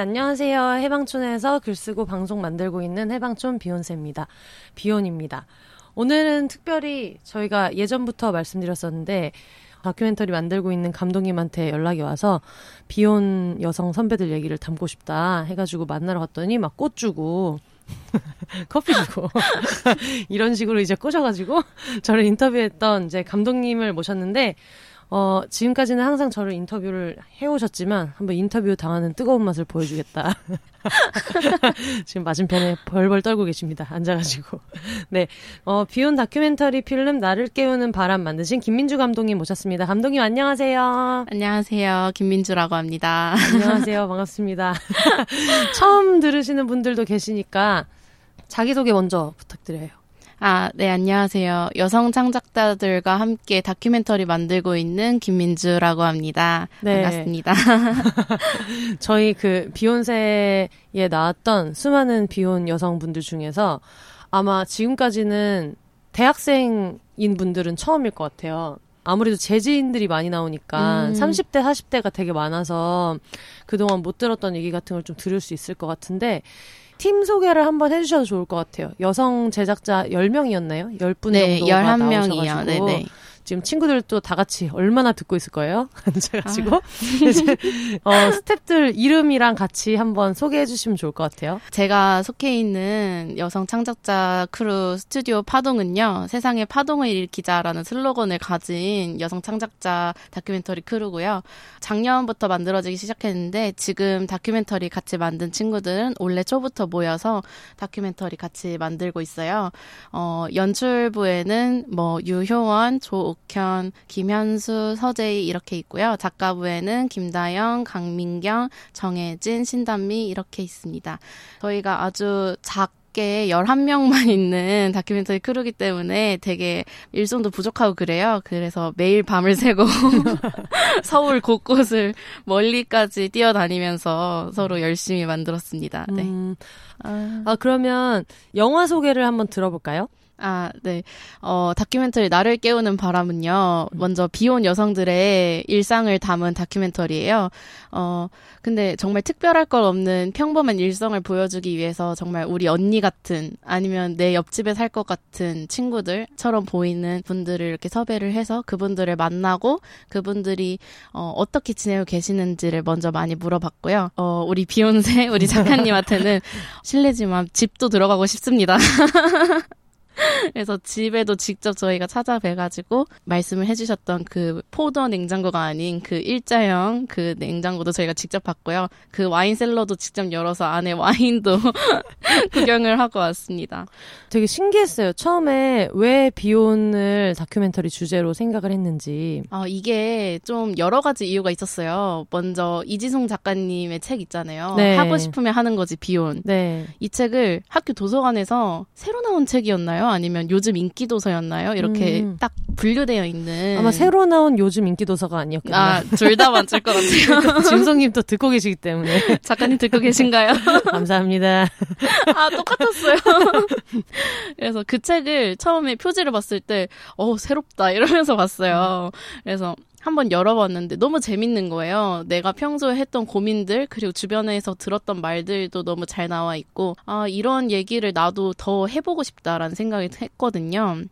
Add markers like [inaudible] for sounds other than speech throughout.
안녕하세요. 해방촌에서 글 쓰고 방송 만들고 있는 해방촌 비욘세입니다. 비욘입니다. 오늘은 특별히 저희가 예전부터 말씀드렸었는데 다큐멘터리 만들고 있는 감독님한테 연락이 와서 비혼 여성 선배들 얘기를 담고 싶다 해가지고 만나러 갔더니 막 꽃 주고 [laughs] 커피 주고 [laughs] 이런 식으로 이제 꼬셔가지고 저를 인터뷰했던 이제 감독님을 모셨는데 어, 지금까지는 항상 저를 인터뷰를 해오셨지만 한번 인터뷰 당하는 뜨거운 맛을 보여주겠다. [laughs] 지금 맞은편에 벌벌 떨고 계십니다. 앉아가지고. 네. 어, 비온 다큐멘터리 필름 나를 깨우는 바람 만드신 김민주 감독님 모셨습니다. 감독님 안녕하세요. 안녕하세요. 김민주라고 합니다. 안녕하세요. 반갑습니다. [laughs] 처음 들으시는 분들도 계시니까 자기소개 먼저 부탁드려요. 아, 네, 안녕하세요. 여성 창작자들과 함께 다큐멘터리 만들고 있는 김민주라고 합니다. 네. 반갑습니다. [laughs] 저희 그 비욘세에 나왔던 수많은 비혼 여성분들 중에서 아마 지금까지는 대학생인 분들은 처음일 것 같아요. 아무래도 재지인들이 많이 나오니까 음. 30대, 40대가 되게 많아서 그동안 못 들었던 얘기 같은 걸 좀 들을 수 있을 것 같은데 팀 소개를 한번 해주셔도 좋을 것 같아요. 여성 제작자 10명이었나요? 10분 네, 정도가 11명이요. 나오셔가지고. 네네. 지금 친구들도 다 같이 얼마나 듣고 있을 거예요? [laughs] 앉아가지고. 아. [laughs] 이제, 어, 스탭들 이름이랑 같이 한번 소개해 주시면 좋을 것 같아요. 제가 속해 있는 여성 창작자 크루 스튜디오 파동은요, 세상에 파동을 일으키자라는 슬로건을 가진 여성 창작자 다큐멘터리 크루고요. 작년부터 만들어지기 시작했는데, 지금 다큐멘터리 같이 만든 친구들은 올해 초부터 모여서 다큐멘터리 같이 만들고 있어요. 어, 연출부에는 뭐, 유효원, 조 박현, 김현수, 서재희 이렇게 있고요. 작가부에는 김다영, 강민경, 정혜진, 신단미 이렇게 있습니다. 저희가 아주 작게 11명만 있는 다큐멘터리 크루기 때문에 되게 일손도 부족하고 그래요. 그래서 매일 밤을 새고 [laughs] 서울 곳곳을 멀리까지 뛰어다니면서 서로 열심히 만들었습니다. 네. 음, 아, 그러면 영화 소개를 한번 들어볼까요? 아, 네. 어, 다큐멘터리 나를 깨우는 바람은요. 먼저 비혼 여성들의 일상을 담은 다큐멘터리예요. 어, 근데 정말 특별할 것 없는 평범한 일성을 보여주기 위해서 정말 우리 언니 같은 아니면 내 옆집에 살 것 같은 친구들처럼 보이는 분들을 이렇게 섭외를 해서 그분들을 만나고 그분들이 어, 어떻게 지내고 계시는지를 먼저 많이 물어봤고요. 어, 우리 비욘세 우리 작가님한테는 [laughs] 실례지만 집도 들어가고 싶습니다. [laughs] [laughs] 그래서 집에도 직접 저희가 찾아뵈가지고 말씀을 해주셨던 그 포도 냉장고가 아닌 그 일자형 그 냉장고도 저희가 직접 봤고요. 그 와인 셀러도 직접 열어서 안에 와인도 [laughs] 구경을 하고 왔습니다. 되게 신기했어요. 처음에 왜 비혼을 다큐멘터리 주제로 생각을 했는지. 아, 이게 좀 여러 가지 이유가 있었어요. 먼저 이지송 작가님의 책 있잖아요. 네. 하고 싶으면 하는 거지 비혼. 네. 이 책을 학교 도서관에서 새로 나온 책이었나요? 아니면 요즘 인기 도서였나요? 이렇게 음. 딱 분류되어 있는 아마 새로 나온 요즘 인기 도서가 아니었겠나. 아, 둘 다 맞을 것 같아요. [laughs] 진성님 또 듣고 계시기 때문에 [laughs] 작가님 듣고 계신가요? [laughs] 감사합니다. 아, 똑같았어요. 그래서 그 책을 처음에 표지를 봤을 때, 어, 새롭다 이러면서 봤어요. 그래서 한번 열어봤는데 너무 재밌는 거예요. 내가 평소에 했던 고민들 그리고 주변에서 들었던 말들도 너무 잘 나와 있고 아 이런 얘기를 나도 더 해보고 싶다라는 생각이 했거든요.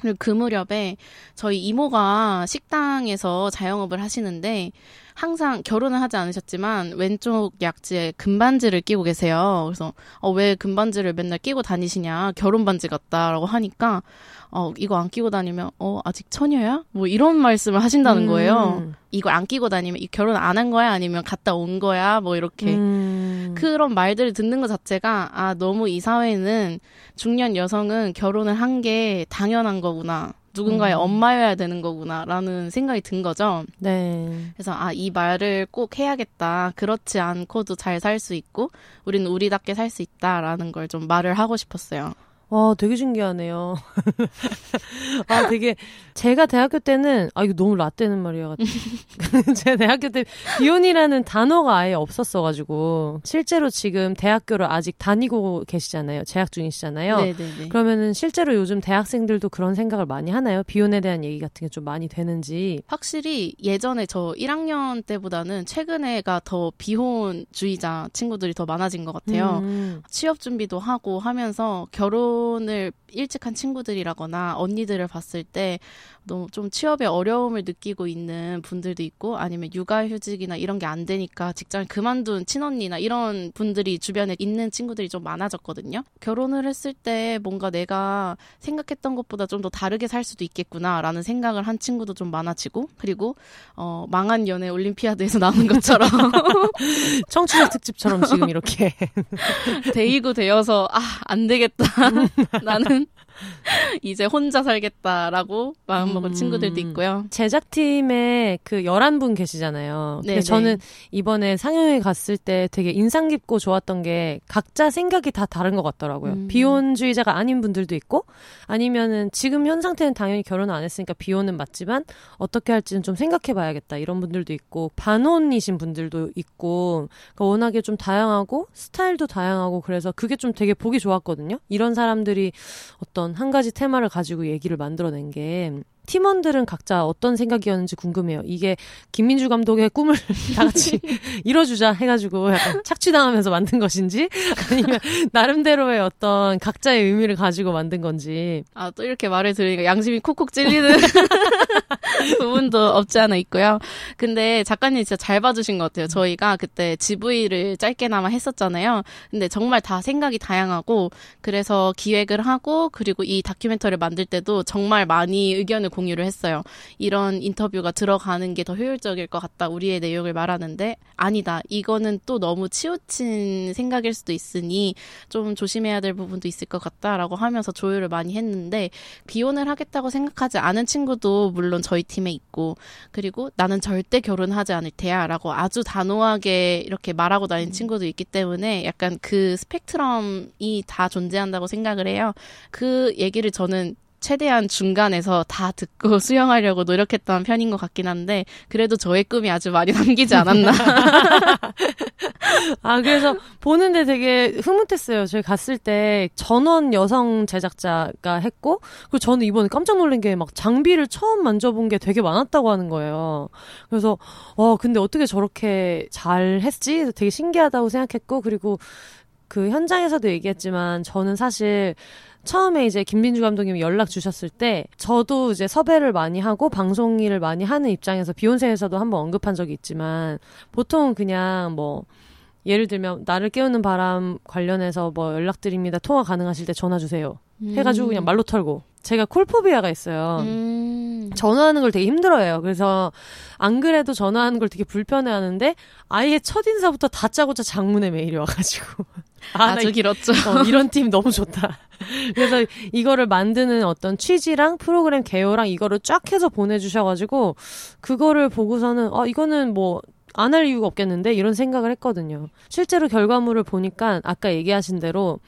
그리고 그 무렵에 저희 이모가 식당에서 자영업을 하시는데 항상 결혼을 하지 않으셨지만 왼쪽 약지에 금반지를 끼고 계세요. 그래서 어, 왜 금반지를 맨날 끼고 다니시냐 결혼 반지 같다라고 하니까 어, 이거 안 끼고 다니면, 어, 아직 처녀야? 뭐 이런 말씀을 하신다는 거예요. 음. 이거 안 끼고 다니면 결혼 안 한 거야? 아니면 갔다 온 거야? 뭐 이렇게. 음. 그런 말들을 듣는 것 자체가, 아, 너무 이 사회는 중년 여성은 결혼을 한 게 당연한 거구나. 누군가의 음. 엄마여야 되는 거구나라는 생각이 든 거죠. 네. 그래서 아, 이 말을 꼭 해야겠다. 그렇지 않고도 잘 살 수 있고, 우리는 우리답게 살 수 있다라는 걸 좀 말을 하고 싶었어요. 와, 되게 신기하네요. [laughs] 아, 되게, 제가 대학교 때는, 아, 이거 너무 라떼는 말이야. [laughs] 제가 대학교 때 비혼이라는 단어가 아예 없었어가지고, 실제로 지금 대학교를 아직 다니고 계시잖아요. 재학 중이시잖아요. 네네네. 그러면은 실제로 요즘 대학생들도 그런 생각을 많이 하나요? 비혼에 대한 얘기 같은 게 좀 많이 되는지. 확실히 예전에 저 1학년 때보다는 최근에가 더 비혼주의자 친구들이 더 많아진 것 같아요. 음. 취업 준비도 하고 하면서 결혼을 일찍 한 친구들이라거나 언니들을 봤을 때 너무 좀 취업에 어려움을 느끼고 있는 분들도 있고 아니면 육아휴직이나 이런 게 안 되니까 직장을 그만둔 친언니나 이런 분들이 주변에 있는 친구들이 좀 많아졌거든요. 결혼을 했을 때 뭔가 내가 생각했던 것보다 좀 더 다르게 살 수도 있겠구나라는 생각을 한 친구도 좀 많아지고 그리고 어 망한 연애 올림피아드에서 나온 것처럼. [laughs] 청취자 특집처럼 지금 이렇게. [laughs] 데이고 되어서 아 안 되겠다. [laughs] 나는 [laughs] 이제 혼자 살겠다라고 마음먹은 음. 친구들도 있고요. 제작팀에 그 11분 계시잖아요. 근데 네, 네. 저는 이번에 상영회 갔을 때 되게 인상 깊고 좋았던 게 각자 생각이 다 다른 것 같더라고요. 음. 비혼주의자가 아닌 분들도 있고 아니면은 지금 현 상태는 당연히 결혼 안 했으니까 비혼은 맞지만 어떻게 할지는 좀 생각해 봐야겠다 이런 분들도 있고 반혼이신 분들도 있고 그러니까 워낙에 좀 다양하고 스타일도 다양하고 그래서 그게 좀 되게 보기 좋았거든요. 이런 사람들이 어떤 어떤 한 가지 테마를 가지고 얘기를 만들어낸 게 팀원들은 각자 어떤 생각이었는지 궁금해요. 이게 김민주 감독의 꿈을 [laughs] 다 같이 [laughs] 이뤄주자 해가지고 약간 착취당하면서 만든 것인지 아니면 나름대로의 어떤 각자의 의미를 가지고 만든 건지. 아, 또 이렇게 말을 들으니까 양심이 콕콕 찔리는 [laughs] 부분도 없지 않아 있고요. 근데 작가님 진짜 잘 봐주신 것 같아요. 저희가 그때 GV를 짧게나마 했었잖아요. 근데 정말 다 생각이 다양하고 그래서 기획을 하고 그리고 이 다큐멘터리를 만들 때도 정말 많이 의견을 공유를 했어요. 이런 인터뷰가 들어가는 게 더 효율적일 것 같다. 우리의 내용을 말하는데 아니다. 이거는 또 너무 치우친 생각일 수도 있으니 좀 조심해야 될 부분도 있을 것 같다라고 하면서 조율을 많이 했는데 비혼을 하겠다고 생각하지 않은 친구도 물론 저희 팀에 있고 그리고 나는 절대 결혼하지 않을 테야라고 아주 단호하게 이렇게 말하고 다니는 음. 친구도 있기 때문에 약간 그 스펙트럼이 다 존재한다고 생각을 해요. 그 얘기를 저는 최대한 중간에서 다 듣고 [laughs] 수영하려고 노력했던 편인 것 같긴 한데 그래도 저의 꿈이 아주 많이 [laughs] 남기지 않았나. [laughs] 아 그래서 보는데 되게 흐뭇했어요. 저희 갔을 때 전원 여성 제작자가 했고 그리고 저는 이번에 깜짝 놀란 게 막 장비를 처음 만져본 게 되게 많았다고 하는 거예요. 그래서 와 근데 어떻게 저렇게 잘 했지? 되게 신기하다고 생각했고 그리고 그 현장에서도 얘기했지만 저는 사실 처음에 이제 김민주 감독님이 연락 주셨을 때 저도 이제 섭외를 많이 하고 방송 일을 많이 하는 입장에서 비욘세에서도 한번 언급한 적이 있지만 보통 그냥 뭐 예를 들면 나를 깨우는 바람 관련해서 뭐 연락드립니다. 통화 가능하실 때 전화 주세요. 해가지고 그냥 음. 말로 털고 제가 콜포비아가 있어요. 음. 전화하는 걸 되게 힘들어해요. 그래서 안 그래도 전화하는 걸 되게 불편해하는데 아예 첫 인사부터 다짜고짜 장문의 메일이 와가지고 아, 주 길었죠. 어, 이런 팀 너무 좋다. [laughs] 그래서 이거를 만드는 어떤 취지랑 프로그램 개요랑 이거를 쫙 해서 보내주셔가지고 그거를 보고서는 아 이거는 뭐 안 할 이유가 없겠는데 이런 생각을 했거든요. 실제로 결과물을 보니까 아까 얘기하신 대로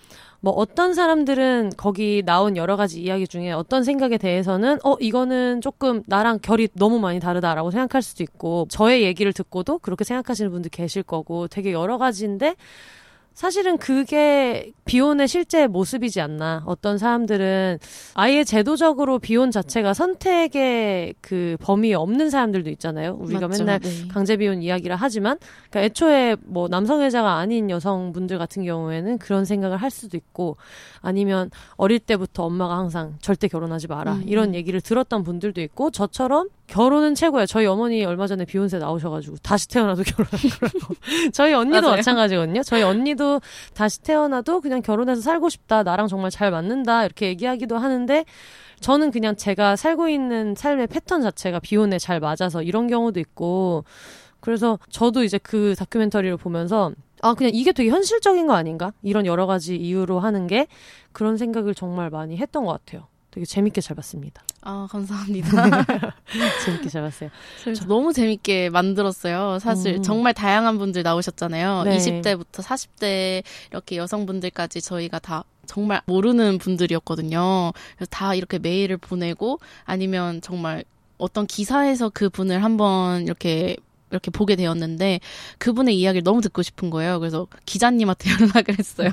뭐 어떤 사람들은 거기 나온 여러 가지 이야기 중에 어떤 생각에 대해서는 어 이거는 조금 나랑 결이 너무 많이 다르다라고 생각할 수도 있고 저의 얘기를 듣고도 그렇게 생각하시는 분들 계실 거고 되게 여러 가지인데 사실은 그게 비혼의 실제 모습이지 않나. 어떤 사람들은 아예 제도적으로 비혼 자체가 선택의 그 범위에 없는 사람들도 있잖아요. 우리가 맞죠. 맨날 네. 강제 비혼 이야기를 하지만, 그러니까 애초에 뭐 남성애자가 아닌 여성분들 같은 경우에는 그런 생각을 할 수도 있고, 아니면 어릴 때부터 엄마가 항상 절대 결혼하지 마라. 음. 이런 얘기를 들었던 분들도 있고, 저처럼 결혼은 최고야. 저희 어머니 얼마 전에 비혼세 나오셔가지고 다시 태어나도 [laughs] 결혼하더라고. 저희 언니도 마찬가지거든요. 저희 언니도 다시 태어나도 그냥 결혼해서 살고 싶다. 나랑 정말 잘 맞는다. 이렇게 얘기하기도 하는데 저는 그냥 제가 살고 있는 삶의 패턴 자체가 비혼에 잘 맞아서 이런 경우도 있고 그래서 저도 이제 그 다큐멘터리를 보면서 아 그냥 이게 되게 현실적인 거 아닌가 이런 여러 가지 이유로 하는 게 그런 생각을 정말 많이 했던 것 같아요. 되게 재밌게 잘 봤습니다. 아, 감사합니다. [laughs] 재밌게 잘 봤어요. 저... 너무 재밌게 만들었어요. 사실 음. 정말 다양한 분들 나오셨잖아요. 네. 20대부터 40대 이렇게 여성분들까지 저희가 다 정말 모르는 분들이었거든요. 그래서 다 이렇게 메일을 보내고 아니면 정말 어떤 기사에서 그 분을 한번 이렇게 이렇게 보게 되었는데 그분의 이야기를 너무 듣고 싶은 거예요. 그래서 기자님한테 [laughs] 연락을 했어요.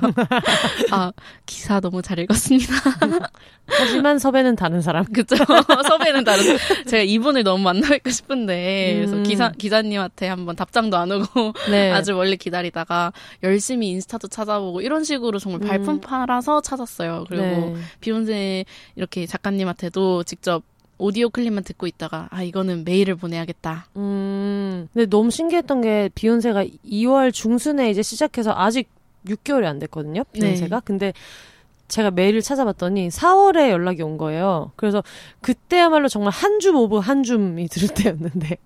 아 기사 너무 잘 읽었습니다. [laughs] 하지만 섭외는 다른 사람. 그죠? [laughs] 섭외는 다른. 제가 이분을 너무 만나뵙고 싶은데 그래서 음. 기사 기자님한테 한번 답장도 안 오고 네. 아주 멀리 기다리다가 열심히 인스타도 찾아보고 이런 식으로 정말 음. 발품 팔아서 찾았어요. 그리고 네. 비혼세 이렇게 작가님한테도 직접 오디오 클립만 듣고 있다가 아 이거는 메일을 보내야겠다. 음. 근데 너무 신기했던 게 비혼세가 2월 중순에 이제 시작해서 아직 6개월이 안 됐거든요. 비혼세가. 근데 제가 메일을 찾아봤더니 4월에 연락이 온 거예요. 그래서 그때야말로 정말 한 줌 of 한 줌이 들을 [laughs] 때였는데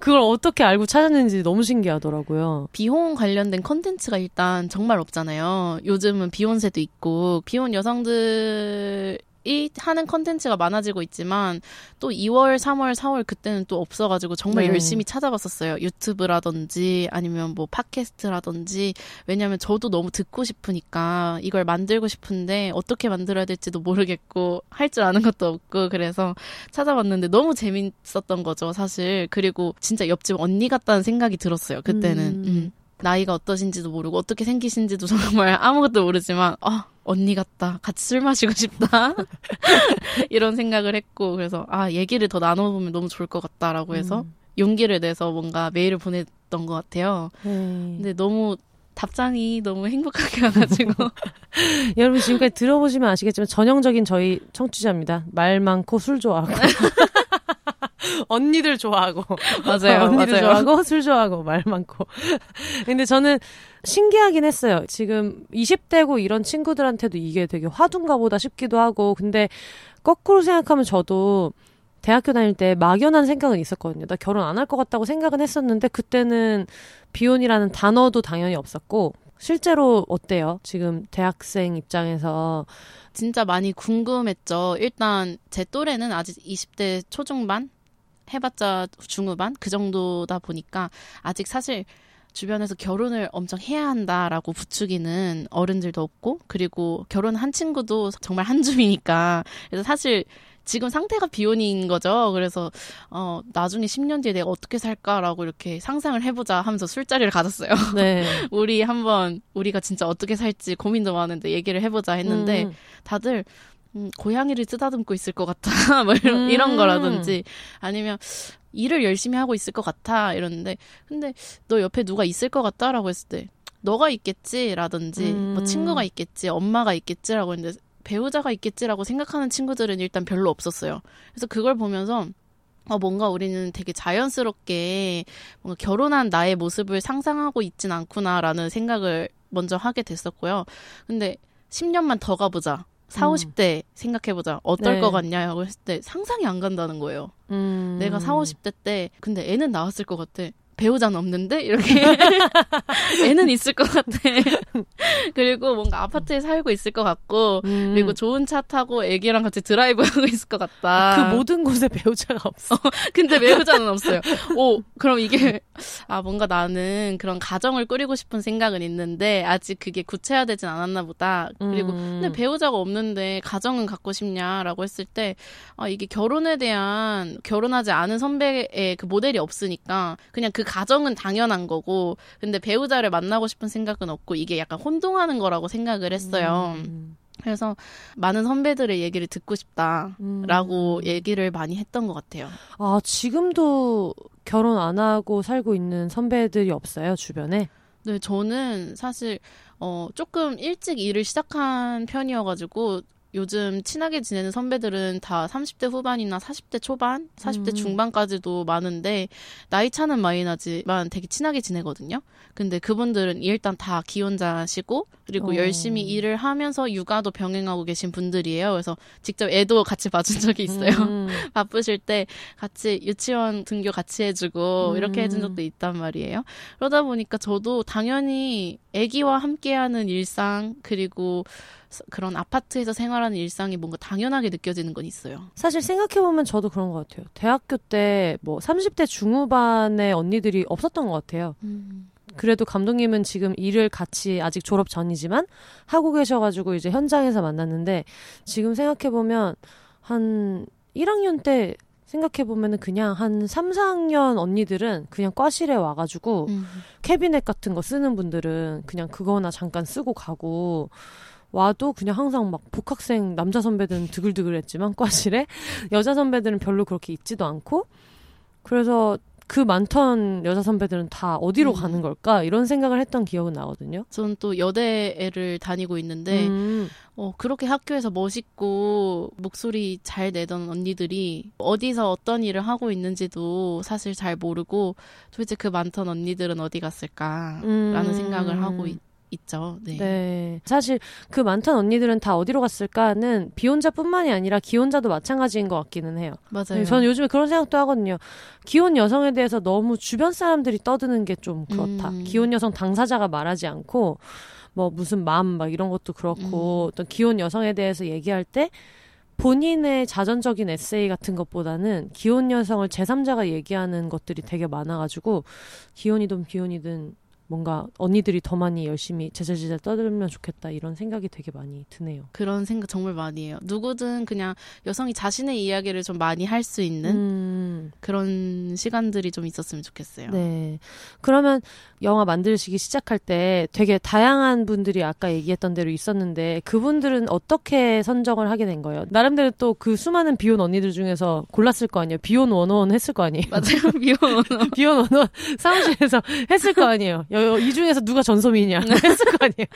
그걸 어떻게 알고 찾았는지 너무 신기하더라고요. 비혼 관련된 컨텐츠가 일단 정말 없잖아요. 요즘은 비혼세도 있고 비혼 여성들 이 하는 컨텐츠가 많아지고 있지만 또 2월, 3월, 4월 그때는 또 없어가지고 정말 네. 열심히 찾아봤었어요. 유튜브라든지 아니면 뭐 팟캐스트라든지 왜냐면 저도 너무 듣고 싶으니까 이걸 만들고 싶은데 어떻게 만들어야 될지도 모르겠고 할 줄 아는 것도 없고 그래서 찾아봤는데 너무 재밌었던 거죠 사실 그리고 진짜 옆집 언니 같다는 생각이 들었어요 그때는 음. 음. 나이가 어떠신지도 모르고 어떻게 생기신지도 [laughs] 정말 아무것도 모르지만 아 언니 같다 같이 술 마시고 싶다 [laughs] 이런 생각을 했고 그래서 아 얘기를 더 나눠보면 너무 좋을 것 같다라고 해서 음. 용기를 내서 뭔가 메일을 보냈던 것 같아요 네. 근데 너무 답장이 너무 행복하게 와가지고 [laughs] 여러분 지금까지 들어보시면 아시겠지만 전형적인 저희 청취자입니다. 말 많고 술 좋아하고. [laughs] [laughs] 언니들 좋아하고. [laughs] 맞아요 [laughs] 언니들 맞아요 좋아하고 술 좋아하고 말 많고. 근데 저는 신기하긴 했어요. 지금 20대고 이런 친구들한테도 이게 되게 화두인가 보다 싶기도 하고. 근데 거꾸로 생각하면 저도 대학교 다닐 때 막연한 생각은 있었거든요. 나 결혼 안 할 것 같다고 생각은 했었는데 그때는 비혼이라는 단어도 당연히 없었고 실제로 어때요? 지금 대학생 입장에서 진짜 많이 궁금했죠. 일단 제 또래는 아직 20대 초중반 해봤자 중후반 그 정도다 보니까 아직 사실 주변에서 결혼을 엄청 해야 한다라고 부추기는 어른들도 없고 그리고 결혼한 친구도 정말 한 줌이니까 그래서 사실 지금 상태가 비혼인 거죠. 그래서 어 나중에 10년 뒤에 내가 어떻게 살까라고 이렇게 상상을 해보자 하면서 술자리를 가졌어요. 네. [laughs] 우리 한번 우리가 진짜 어떻게 살지 고민도 많은데 얘기를 해보자 했는데 음. 다들 음, 고양이를 쓰다듬고 있을 것 같아 [laughs] 뭐 이런, 음. 이런 거라든지 아니면 일을 열심히 하고 있을 것 같아 이러는데 근데 너 옆에 누가 있을 것 같다라고 했을 때 너가 있겠지라든지 뭐 음. 친구가 있겠지 엄마가 있겠지라고 했는데 배우자가 있겠지라고 생각하는 친구들은 일단 별로 없었어요. 그래서 그걸 보면서 어, 뭔가 우리는 되게 자연스럽게 뭔가 결혼한 나의 모습을 상상하고 있진 않구나라는 생각을 먼저 하게 됐었고요. 근데 10년만 더 가보자. 4, 음. 50대 생각해보자. 어떨 네. 것 같냐고 했을 때 상상이 안 간다는 거예요. 음. 내가 4, 50대 때 근데 애는 나왔을 것 같아. 배우자는 없는데 이렇게 [laughs] 애는 있을 것 같아. 그리고 뭔가 아파트에 살고 있을 것 같고 음. 그리고 좋은 차 타고 애기랑 같이 드라이브 [laughs] 하고 있을 것 같다. 그 모든 곳에 배우자가 없어. 근데 배우자는 없어요. [laughs] 오, 그럼 이게, 아, 뭔가 나는 그런 가정을 꾸리고 싶은 생각은 있는데, 아직 그게 구체화되진 않았나 보다. 그리고, 음. 근데 배우자가 없는데 가정은 갖고 싶냐라고 했을 때, 아, 이게 결혼에 대한, 결혼하지 않은 선배의 그 모델이 없으니까, 그냥 그 가정은 당연한 거고, 근데 배우자를 만나고 싶은 생각은 없고, 이게 약간 혼동하는 거라고 생각을 했어요. 음. 그래서 많은 선배들의 얘기를 듣고 싶다. 음. 라고 얘기를 많이 했던 것 같아요. 아, 지금도 결혼 안 하고 살고 있는 선배들이 없어요, 주변에? 네, 저는 사실 어 조금 일찍 일을 시작한 편이어가지고 요즘 친하게 지내는 선배들은 다 30대 후반이나 40대 초반, 40대 음. 중반까지도 많은데 나이 차는 많이 나지만 되게 친하게 지내거든요. 근데 그분들은 일단 다 기혼자시고 그리고 어. 열심히 일을 하면서 육아도 병행하고 계신 분들이에요. 그래서 직접 애도 같이 봐준 적이 있어요. 음. [laughs] 바쁘실 때 같이 유치원 등교 같이 해주고 음. 이렇게 해준 적도 있단 말이에요. 그러다 보니까 저도 당연히 아기와 함께하는 일상 그리고 서- 그런 아파트에서 생활하는 일상이 뭔가 당연하게 느껴지는 건 있어요. 사실 생각해보면 저도 그런 것 같아요. 대학교 때 뭐 30대 중후반의 언니들이 없었던 것 같아요. 그래도 감독님은 지금 일을 같이 아직 졸업 전이지만 하고 계셔가지고 이제 현장에서 만났는데 지금 생각해보면 한 1학년 때 생각해보면은 그냥 한 3, 4학년 언니들은 그냥 과실에 와가지고 음. 캐비넷 같은 거 쓰는 분들은 그냥 그거나 잠깐 쓰고 가고 와도 그냥 항상 막 복학생 남자 선배들은 드글드글했지만 [laughs] 과실에 여자 선배들은 별로 그렇게 있지도 않고 그래서 그 많던 여자 선배들은 다 어디로 음. 가는 걸까 이런 생각을 했던 기억은 나거든요. 저는 또 여대를 다니고 있는데 음, 어, 그렇게 학교에서 멋있고 목소리 잘 내던 언니들이 어디서 어떤 일을 하고 있는지도 사실 잘 모르고 도대체 그 많던 언니들은 어디 갔을까라는 음. 생각을 하고 있, 죠 네. 네. 사실 그 많던 언니들은 다 어디로 갔을까는 비혼자뿐만이 아니라 기혼자도 마찬가지인 것 같기는 해요. 맞아요. 네, 저는 요즘에 그런 생각도 하거든요. 기혼 여성에 대해서 너무 주변 사람들이 떠드는 게 좀 그렇다. 음. 기혼 여성 당사자가 말하지 않고 뭐 무슨 맘막 이런 것도 그렇고 음. 어떤 기혼 여성에 대해서 얘기할 때 본인의 자전적인 에세이 같은 것보다는 기혼 여성을 제3자가 얘기하는 것들이 되게 많아가지고 기혼이든 비혼이든 뭔가 언니들이 더 많이 열심히 제잘제잘 떠들면 좋겠다 이런 생각이 되게 많이 드네요. 그런 생각 정말 많이 해요. 누구든 그냥 여성이 자신의 이야기를 좀 많이 할 수 있는 음. 그런 시간들이 좀 있었으면 좋겠어요. 네. 그러면 영화 만들시기 시작할 때 되게 다양한 분들이 아까 얘기했던 대로 있었는데 그분들은 어떻게 선정을 하게 된 거예요? 나름대로 또 그 수많은 비혼 언니들 중에서 골랐을 거 아니에요? 비혼 원원 했을 거 아니에요? 맞아요. 미혼. [laughs] 비혼 원원 [laughs] 사무실에서 했을 거 아니에요? 여- 이 중에서 누가 전소민이냐? [laughs] 했을 거 아니에요?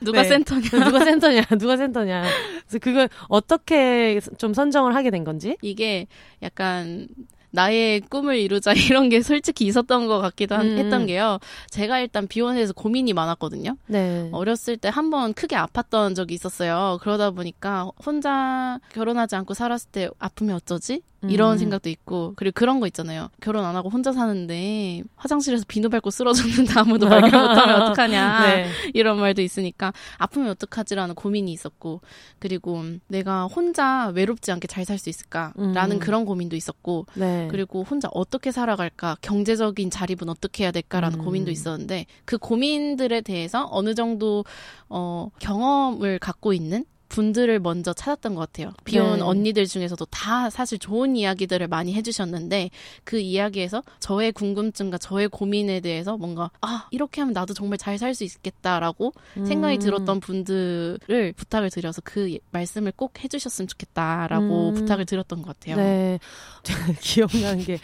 누가 네. 센터냐. 누가 센터냐? 누가 센터냐? 그래서 그걸 어떻게 좀 선정을 하게 된 건지? 이게 약간 나의 꿈을 이루자 [laughs] 이런 게 솔직히 있었던 것 같기도 한- 음. 했던 게요. 제가 일단 비혼에서 고민이 많았거든요. 네. 어렸을 때 한 번 크게 아팠던 적이 있었어요. 그러다 보니까 혼자 결혼하지 않고 살았을 때 아프면 어쩌지? 이런 음. 생각도 있고 그리고 그런 거 있잖아요. 결혼 안 하고 혼자 사는데 화장실에서 비누 밟고 쓰러졌는데 [laughs] 아무도 발견 못하면 어떡하냐 [laughs] 네. 이런 말도 있으니까 아프면 어떡하지라는 고민이 있었고 그리고 내가 혼자 외롭지 않게 잘 살 수 있을까라는 음. 그런 고민도 있었고 네. 그리고 혼자 어떻게 살아갈까 경제적인 자립은 어떻게 해야 될까라는 음. 고민도 있었는데 그 고민들에 대해서 어느 정도 어 경험을 갖고 있는 분들을 먼저 찾았던 것 같아요. 비혼 네. 언니들 중에서도 다 사실 좋은 이야기들을 많이 해주셨는데 그 이야기에서 저의 궁금증과 저의 고민에 대해서 뭔가 아 이렇게 하면 나도 정말 잘 살 수 있겠다라고 생각이 음. 들었던 분들을 부탁을 드려서 그 예- 말씀을 꼭 해주셨으면 좋겠다라고 음. 부탁을 드렸던 것 같아요. 네. [laughs] 제가 기억나는 게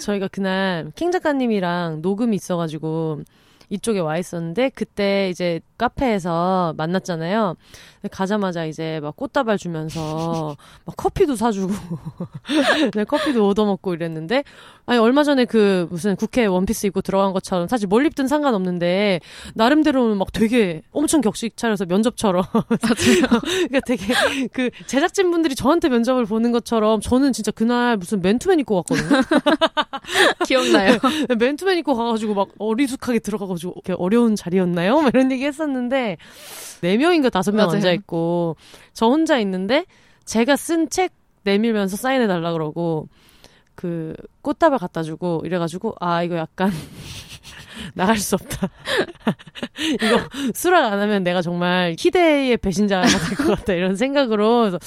저희가 그날 킹 작가님이랑 녹음이 있어가지고 이쪽에 와 있었는데 그때 이제 카페에서 만났잖아요. 가자마자 이제 막 꽃다발 주면서 [laughs] 막 커피도 사주고 [laughs] 네, 커피도 얻어먹고 이랬는데 아니 얼마 전에 그 무슨 국회 원피스 입고 들어간 것처럼 사실 뭘 입든 상관없는데 나름대로는 막 되게 엄청 격식 차려서 면접처럼 [laughs] 그러니까 되게 그 제작진 분들이 저한테 면접을 보는 것처럼 저는 진짜 그날 무슨 맨투맨 입고 갔거든요. 기억나요? 맨투맨 입고 가가지고 막 어리숙하게 들어가가지고 이렇게 어려운 자리였나요? 막 이런 얘기 했었는데 네 명인가 다섯 명. 앉아 있고 저 혼자 있는데 제가 쓴 책 내밀면서 사인해 달라 그러고 그 꽃다발 갖다 주고 이래가지고 아 이거 약간 [laughs] 나갈 수 없다. [laughs] 이거 수락 안 하면 내가 정말 희대의 배신자가 될 것 같다 이런 생각으로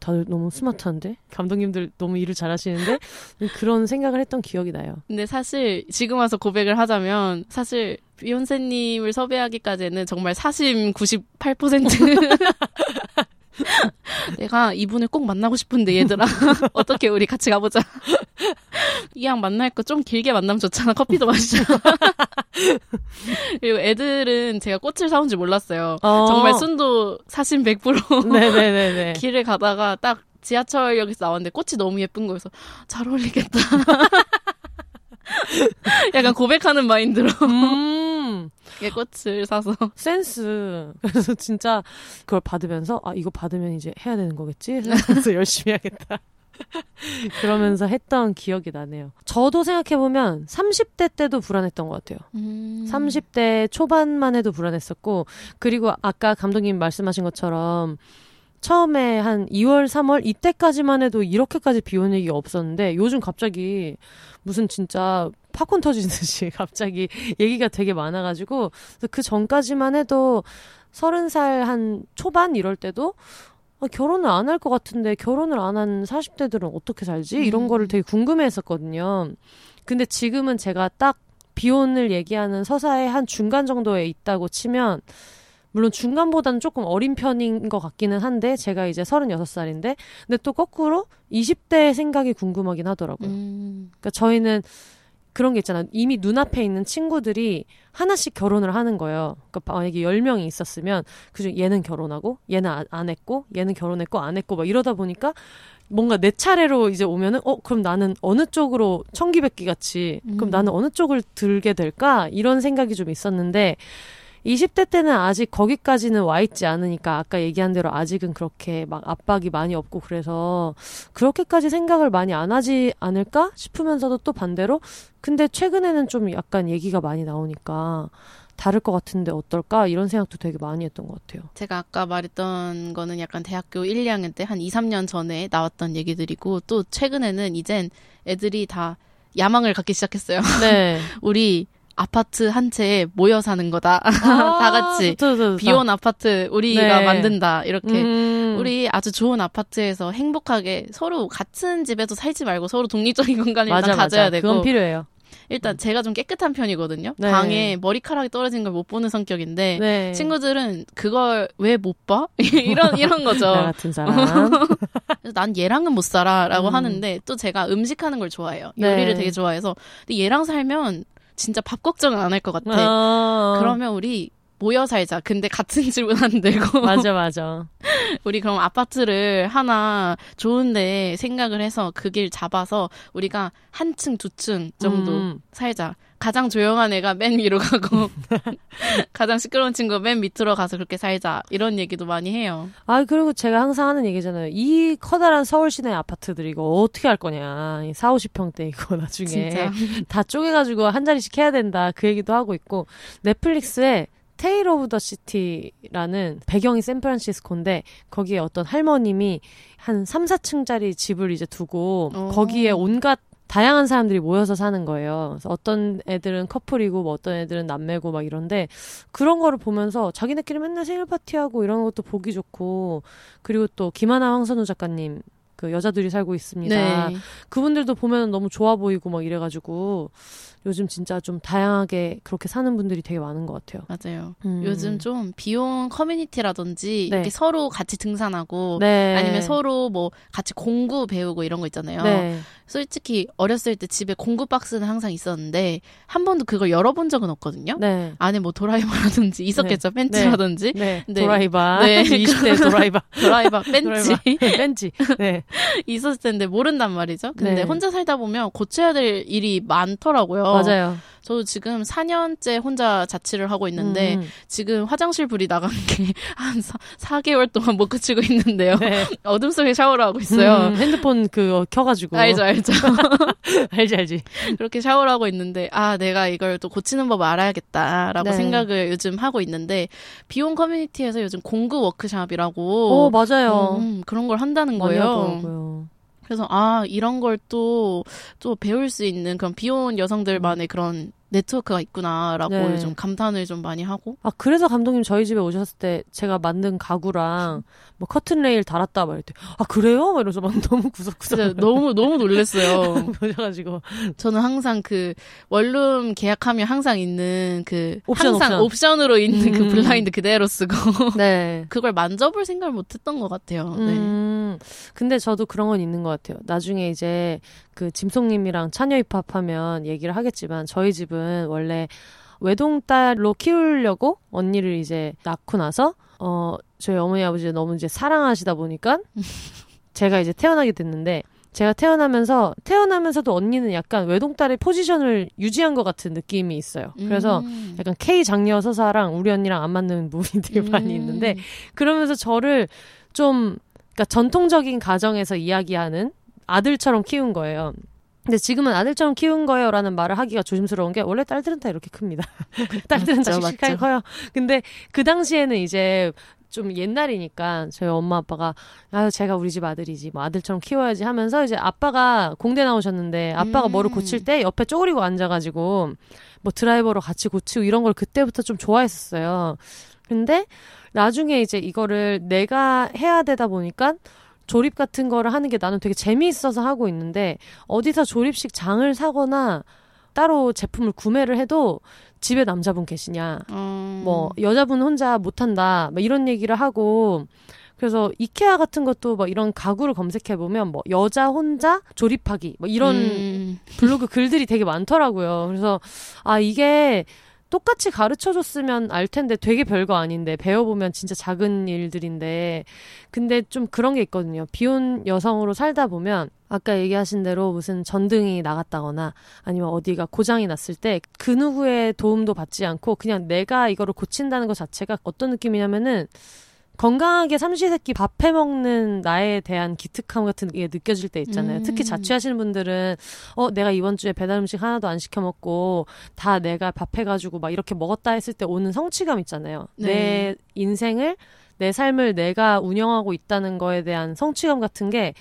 다들 너무 스마트한데 감독님들 너무 일을 잘하시는데 그런 생각을 했던 기억이 나요. 근데 사실 지금 와서 고백을 하자면 사실 비욘세님을 섭외하기까지는 정말 사심 98% [laughs] 내가 이분을 꼭 만나고 싶은데 얘들아. [laughs] 어떻게 우리 같이 가보자. [laughs] 이왕 만날 거 좀 길게 만나면 좋잖아. 커피도 마시자. 그리고 애들은 제가 꽃을 사온 줄 몰랐어요. 어. 정말 순도 사심 100% 네네네네. 길을 가다가 딱 지하철역에서 나왔는데 꽃이 너무 예쁜 거여서 잘 어울리겠다. [laughs] 약간 고백하는 마인드로 음, 꽃을 사서 센스. 그래서 진짜 그걸 받으면서, 아, 이거 받으면 이제 해야 되는 거겠지? 그래서 [laughs] 열심히 해야겠다. [laughs] 그러면서 했던 기억이 나네요. 저도 생각해보면 30대 때도 불안했던 것 같아요. 음. 30대 초반만 해도 불안했었고, 그리고 아까 감독님 말씀하신 것처럼 처음에 한 2월, 3월 이때까지만 해도 이렇게까지 비 오는 얘기가 없었는데 요즘 갑자기 무슨 진짜 팝콘 터지듯이 [laughs] 갑자기 얘기가 되게 많아가지고 그 전까지만 해도 서른 살 한 초반 이럴 때도 아, 결혼을 안 할 것 같은데 결혼을 안 한 40대들은 어떻게 살지? 이런 음. 거를 되게 궁금해 했었거든요. 근데 지금은 제가 딱 비혼을 얘기하는 서사의 한 중간 정도에 있다고 치면 물론 중간보다는 조금 어린 편인 것 같기는 한데 제가 이제 36살인데 근데 또 거꾸로 20대 생각이 궁금하긴 하더라고요. 음. 그러니까 저희는 그런 게 있잖아요. 이미 눈앞에 있는 친구들이 하나씩 결혼을 하는 거예요. 그러니까 만약에 10명이 있었으면 그중 얘는 결혼하고 얘는 안- 안 했고 얘는 결혼했고 안 했고 막 이러다 보니까 뭔가 내 차례로 이제 오면은 어 그럼 나는 어느 쪽으로 청기백기 같이 그럼 음. 나는 어느 쪽을 들게 될까 이런 생각이 좀 있었는데 20대 때는 아직 거기까지는 와 있지 않으니까 아까 얘기한 대로 아직은 그렇게 막 압박이 많이 없고 그래서 그렇게까지 생각을 많이 안 하지 않을까 싶으면서도 또 반대로 근데 최근에는 좀 약간 얘기가 많이 나오니까 다를 것 같은데 어떨까 이런 생각도 되게 많이 했던 것 같아요. 제가 아까 말했던 거는 약간 대학교 1, 2학년 때 한 2, 3년 전에 나왔던 얘기들이고 또 최근에는 이젠 애들이 다 야망을 갖기 시작했어요. 네. [laughs] 우리 아파트 한 채에 모여 사는 거다. [laughs] 다 같이 좋다, 좋다, 좋다. 비온 아파트 우리가 네. 만든다. 이렇게 음. 우리 아주 좋은 아파트에서 행복하게 서로 같은 집에서 살지 말고 서로 독립적인 [laughs] 공간을 맞아 일단 가져야 맞아 되고 그건 필요해요. 일단 제가 좀 깨끗한 편이거든요. 네. 방에 머리카락이 떨어진 걸 못 보는 성격인데 네. 친구들은 그걸 왜 못 봐? [laughs] 이런 이런 거죠. 나 같은 사람. 그래서 난 얘랑은 못 살아라고 음. 하는데 또 제가 음식하는 걸 좋아해요. 네. 요리를 되게 좋아해서 근데 얘랑 살면 진짜 밥 걱정은 안 할 것 같아. 어. 그러면 우리 모여 살자. 근데 같은 집은 안 되고 [laughs] 맞아 [laughs] 맞아. 우리 그럼 아파트를 하나 좋은데 생각을 해서 그 길 잡아서 우리가 한 층 두 층 정도 음. 살자. 가장 조용한 애가 맨 위로 가고 [laughs] 가장 시끄러운 친구 맨 밑으로 가서 그렇게 살자. 이런 얘기도 많이 해요. 아 그리고 제가 항상 하는 얘기잖아요. 이 커다란 서울 시내 아파트들 이거 어떻게 할 거냐. 이 4, 50평대 이거 나중에 진짜. [laughs] 다 쪼개가지고 한 자리씩 해야 된다. 그 얘기도 하고 있고 넷플릭스에 Tales of the City라는 배경이 샌프란시스코인데 거기에 어떤 할머님이 한 3, 4층짜리 집을 이제 두고 오. 거기에 온갖 다양한 사람들이 모여서 사는 거예요. 그래서 어떤 애들은 커플이고 뭐 어떤 애들은 남매고 막 이런데 그런 거를 보면서 자기네끼리 맨날 생일 파티하고 이런 것도 보기 좋고 그리고 또 김하나 황선우 작가님 그 여자들이 살고 있습니다. 네. 그분들도 보면 너무 좋아 보이고 막 이래가지고 요즘 진짜 좀 다양하게 그렇게 사는 분들이 되게 많은 것 같아요. 맞아요. 음. 요즘 좀 비혼 커뮤니티라든지 네. 이렇게 서로 같이 등산하고 네. 아니면 서로 뭐 같이 공구 배우고 이런 거 있잖아요. 네. 솔직히 어렸을 때 집에 공구 박스는 항상 있었는데 한 번도 그걸 열어본 적은 없거든요. 네. 안에 뭐 도라이버라든지 있었겠죠. 벤치라든지 네. 네. 도라이바. 네. [laughs] 20대 도라이바. 도라이버 [laughs] 벤치 벤치. 네. [laughs] 있었을 텐데 모른단 말이죠. 근데 네. 혼자 살다 보면 고쳐야 될 일이 많더라고요. 맞아요. 저도 지금 4년째 혼자 자취를 하고 있는데 음. 지금 화장실 불이 나간 게 [laughs] 한 4개월 동안 못 그치고 있는데요. 네. [laughs] 어둠 속에 샤워를 하고 있어요. 음, 핸드폰 그거 켜가지고. 알죠, 알죠. [laughs] 알지, 알지. 그렇게 샤워를 하고 있는데, 아, 내가 이걸 또 고치는 법 알아야겠다라고 네. 생각을 요즘 하고 있는데, 비용 커뮤니티에서 요즘 공구 오, 워크샵이라고, 맞아요. 음, 그런 걸 한다는 거예요. 그래서, 아, 이런 걸 또, 또 배울 수 있는 그런 비혼 여성들만의 그런 네트워크가 있구나라고 네. 요즘 감탄을 좀 많이 하고. 아, 그래서 감독님 저희 집에 오셨을 때 제가 만든 가구랑 뭐 커튼 레일 달았다 막 이랬대. 아, 그래요? 막 이러면서 막 [laughs] 너무 구석구석. 너무, 너무 놀랬어요. 보셔가지고. [laughs] 저는 항상 그 원룸 계약하면 항상 있는 그 옵션, 항상 옵션. 으로 있는 그 음. 블라인드 그대로 쓰고 [laughs] 네. 그걸 만져볼 생각을 못했던 것 같아요. 네. 음, 근데 저도 그런 건 있는 것 같아요. 나중에 이제 그 짐송님이랑 차녀 입학하면 얘기를 하겠지만 저희 집은 원래 외동딸로 키우려고 언니를 이제 낳고 나서 어 저희 어머니 아버지가 너무 이제 사랑하시다 보니까 [laughs] 제가 이제 태어나게 됐는데 제가 태어나면서 태어나면서도 언니는 약간 외동딸의 포지션을 유지한 것 같은 느낌이 있어요. 그래서 음. 약간 K 장녀 서사랑 우리 언니랑 안 맞는 부분이 되게 많이 음. 있는데 그러면서 저를 좀 그러니까 전통적인 가정에서 이야기하는 아들처럼 키운 거예요. 근데 지금은 아들처럼 키운 거예요라는 말을 하기가 조심스러운 게 원래 딸들은 다 이렇게 큽니다. [laughs] 딸들은 다 씩씩하게. 커요. 근데 그 당시에는 이제 좀 옛날이니까 저희 엄마 아빠가 아유 제가 우리 집 아들이지 뭐 아들처럼 키워야지 하면서 이제 아빠가 공대 나오셨는데 아빠가 음. 뭐를 고칠 때 옆에 쪼그리고 앉아가지고 뭐 드라이버로 같이 고치고 이런 걸 그때부터 좀 좋아했었어요. 근데 나중에 이제 이거를 내가 해야 되다 보니까 조립 같은 거를 하는 게 나는 되게 재미있어서 하고 있는데 어디서 조립식 장을 사거나 따로 제품을 구매를 해도 집에 남자분 계시냐 음. 뭐 여자분 혼자 못한다 뭐 이런 얘기를 하고 그래서 이케아 같은 것도 뭐 이런 가구를 검색해 보면 뭐 여자 혼자 조립하기 뭐 이런 음. 블로그 글들이 되게 많더라고요. 그래서 아 이게 똑같이 가르쳐 줬으면 알 텐데 되게 별거 아닌데 배워보면 진짜 작은 일들인데 근데 좀 그런 게 있거든요. 비혼 여성으로 살다 보면 아까 얘기하신 대로 무슨 전등이 나갔다거나 아니면 어디가 고장이 났을 때 그 누구의 도움도 받지 않고 그냥 내가 이거를 고친다는 것 자체가 어떤 느낌이냐면은 건강하게 삼시세끼 밥 해 먹는 나에 대한 기특함 같은 게 느껴질 때 있잖아요. 음. 특히 자취하시는 분들은 어 내가 이번 주에 배달 음식 하나도 안 시켜 먹고 다 내가 밥 해가지고 막 이렇게 먹었다 했을 때 오는 성취감 있잖아요. 네. 내 인생을 내 삶을 내가 운영하고 있다는 거에 대한 성취감 같은 게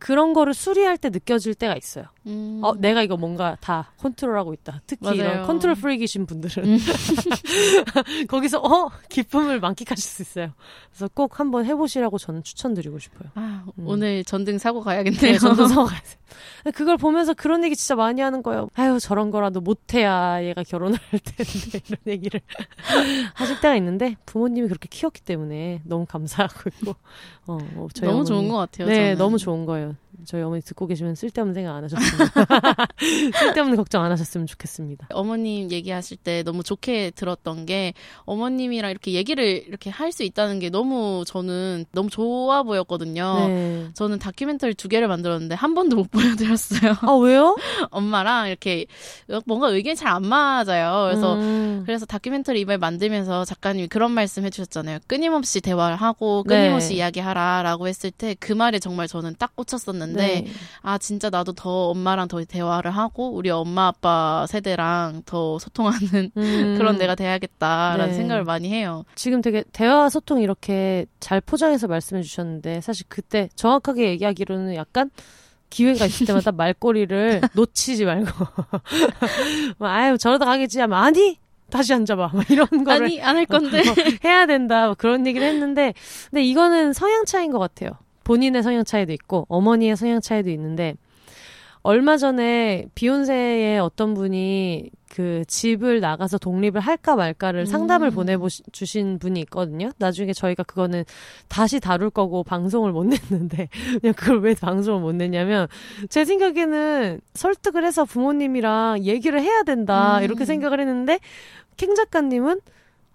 그런 거를 수리할 때 느껴질 때가 있어요. 음. 어, 내가 이거 뭔가 다 컨트롤하고 있다. 특히 맞아요. 이런 control freak이신 분들은 음. [laughs] 거기서 어 기쁨을 만끽하실 수 있어요. 그래서 꼭 한번 해보시라고 저는 추천드리고 싶어요. 아, 음. 오늘 전등 사고 가야겠네요. 네, 전도 사고 가야 그걸 보면서 그런 얘기 진짜 많이 하는 거예요. 아유 저런 거라도 못해야 얘가 결혼을 할 텐데 [laughs] 이런 얘기를 [laughs] 하실 때가 있는데 부모님이 그렇게 키웠기 때문에 너무 감사하고 있고 어, 뭐 저희 너무 어머니- 좋은 것 같아요. 네, 저는. 너무 좋은 거예요. 저희 어머니 듣고 계시면 쓸데없는 생각 안 하셨으면 [laughs] 쓸데없는 걱정 안 하셨으면 좋겠습니다. 어머님 얘기하실 때 너무 좋게 들었던 게 어머님이랑 이렇게 얘기를 이렇게 할 수 있다는 게 너무 저는 너무 좋아 보였거든요. 네. 저는 다큐멘터리 두 개를 만들었는데 한 번도 못 [laughs] 보여드렸어요. 아 왜요? [laughs] 엄마랑 이렇게 뭔가 의견이 잘 안 맞아요. 그래서 음. 그래서 다큐멘터리 이번에 만들면서 작가님이 그런 말씀 해주셨잖아요. 끊임없이 대화를 하고 네. 끊임없이 이야기하라라고 했을 때 그 말에 정말 저는 딱 꽂혔었는데 네. 아 진짜 나도 더 엄마랑 더 대화를 하고 우리 엄마 아빠 세대랑 더 소통하는 음. [laughs] 그런 내가 돼야겠다라는 네. 생각을 많이 해요. 지금 되게 대화 소통 이렇게 잘 포장해서 말씀해 주셨는데 사실 그때 정확하게 얘기하기로는 약간 기회가 있을 때마다 [laughs] 말꼬리를 놓치지 말고 [laughs] 뭐, 아유 저러다 가겠지 하면 아니 다시 앉아봐 막 이런 거를 아니 안 할 건데 해야 된다 뭐 그런 얘기를 했는데 근데 이거는 성향 차이인 것 같아요. 본인의 성향 차이도 있고 어머니의 성향 차이도 있는데 얼마 전에 비욘세의 어떤 분이 그 집을 나가서 독립을 할까 말까를 상담을 음. 보내주신 분이 있거든요. 나중에 저희가 그거는 다시 다룰 거고 방송을 못 [laughs] 냈는데 그냥 그걸 왜 방송을 못 냈냐면 제 생각에는 설득을 해서 부모님이랑 얘기를 해야 된다 음. 이렇게 생각을 했는데 캥 작가님은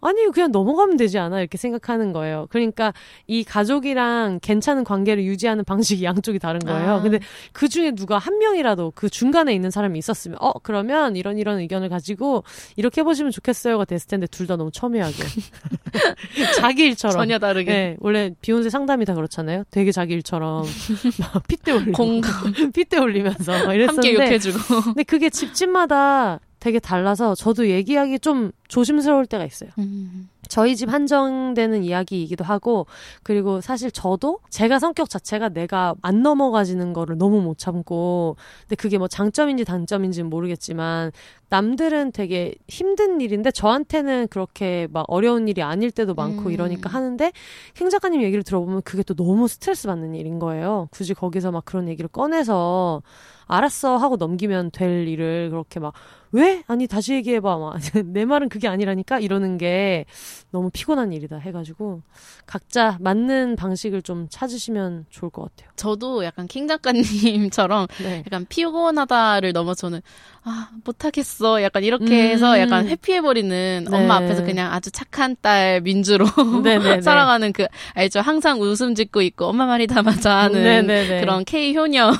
아니 그냥 넘어가면 되지 않아 이렇게 생각하는 거예요. 그러니까 이 가족이랑 괜찮은 관계를 유지하는 방식이 [laughs] 양쪽이 다른 거예요. 아. 근데 그 중에 누가 한 명이라도 그 중간에 있는 사람이 있었으면 어 그러면 이런 이런 의견을 가지고 이렇게 해보시면 좋겠어요가 됐을 텐데 둘 다 너무 첨예하게 [laughs] 자기 일처럼 전혀 다르게 네, 원래 비욘세 상담이 다 그렇잖아요. 되게 자기 일처럼 [laughs] 막 핏대 올리고 공감 핏대 올리면서 막 함께 이랬었는데 욕해주고 근데 그게 집집마다 되게 달라서 저도 얘기하기 좀 조심스러울 때가 있어요. 음. 저희 집 한정되는 이야기이기도 하고 그리고 사실 저도 제가 성격 자체가 내가 안 넘어가지는 거를 너무 못 참고 근데 그게 뭐 장점인지 단점인지는 모르겠지만 남들은 되게 힘든 일인데 저한테는 그렇게 막 어려운 일이 아닐 때도 많고 음. 이러니까 하는데 캥 작가님 얘기를 들어보면 그게 또 너무 스트레스 받는 일인 거예요. 굳이 거기서 막 그런 얘기를 꺼내서 알았어 하고 넘기면 될 일을 그렇게 막 왜? 아니 다시 얘기해봐 막 [laughs] 내 말은 그게 아니라니까 이러는 게 너무 피곤한 일이다 해가지고 각자 맞는 방식을 좀 찾으시면 좋을 것 같아요. 저도 약간 킹 작가님처럼 네. 약간 피곤하다를 넘어 저는 아 못하겠어 약간 이렇게 음. 해서 약간 회피해버리는 네. 엄마 앞에서 그냥 아주 착한 딸 민주로 네네네. [laughs] [laughs] 살아가는 그 알죠 항상 웃음 짓고 있고 엄마 말이 다 맞아 하는 네네네. 그런 K 효녀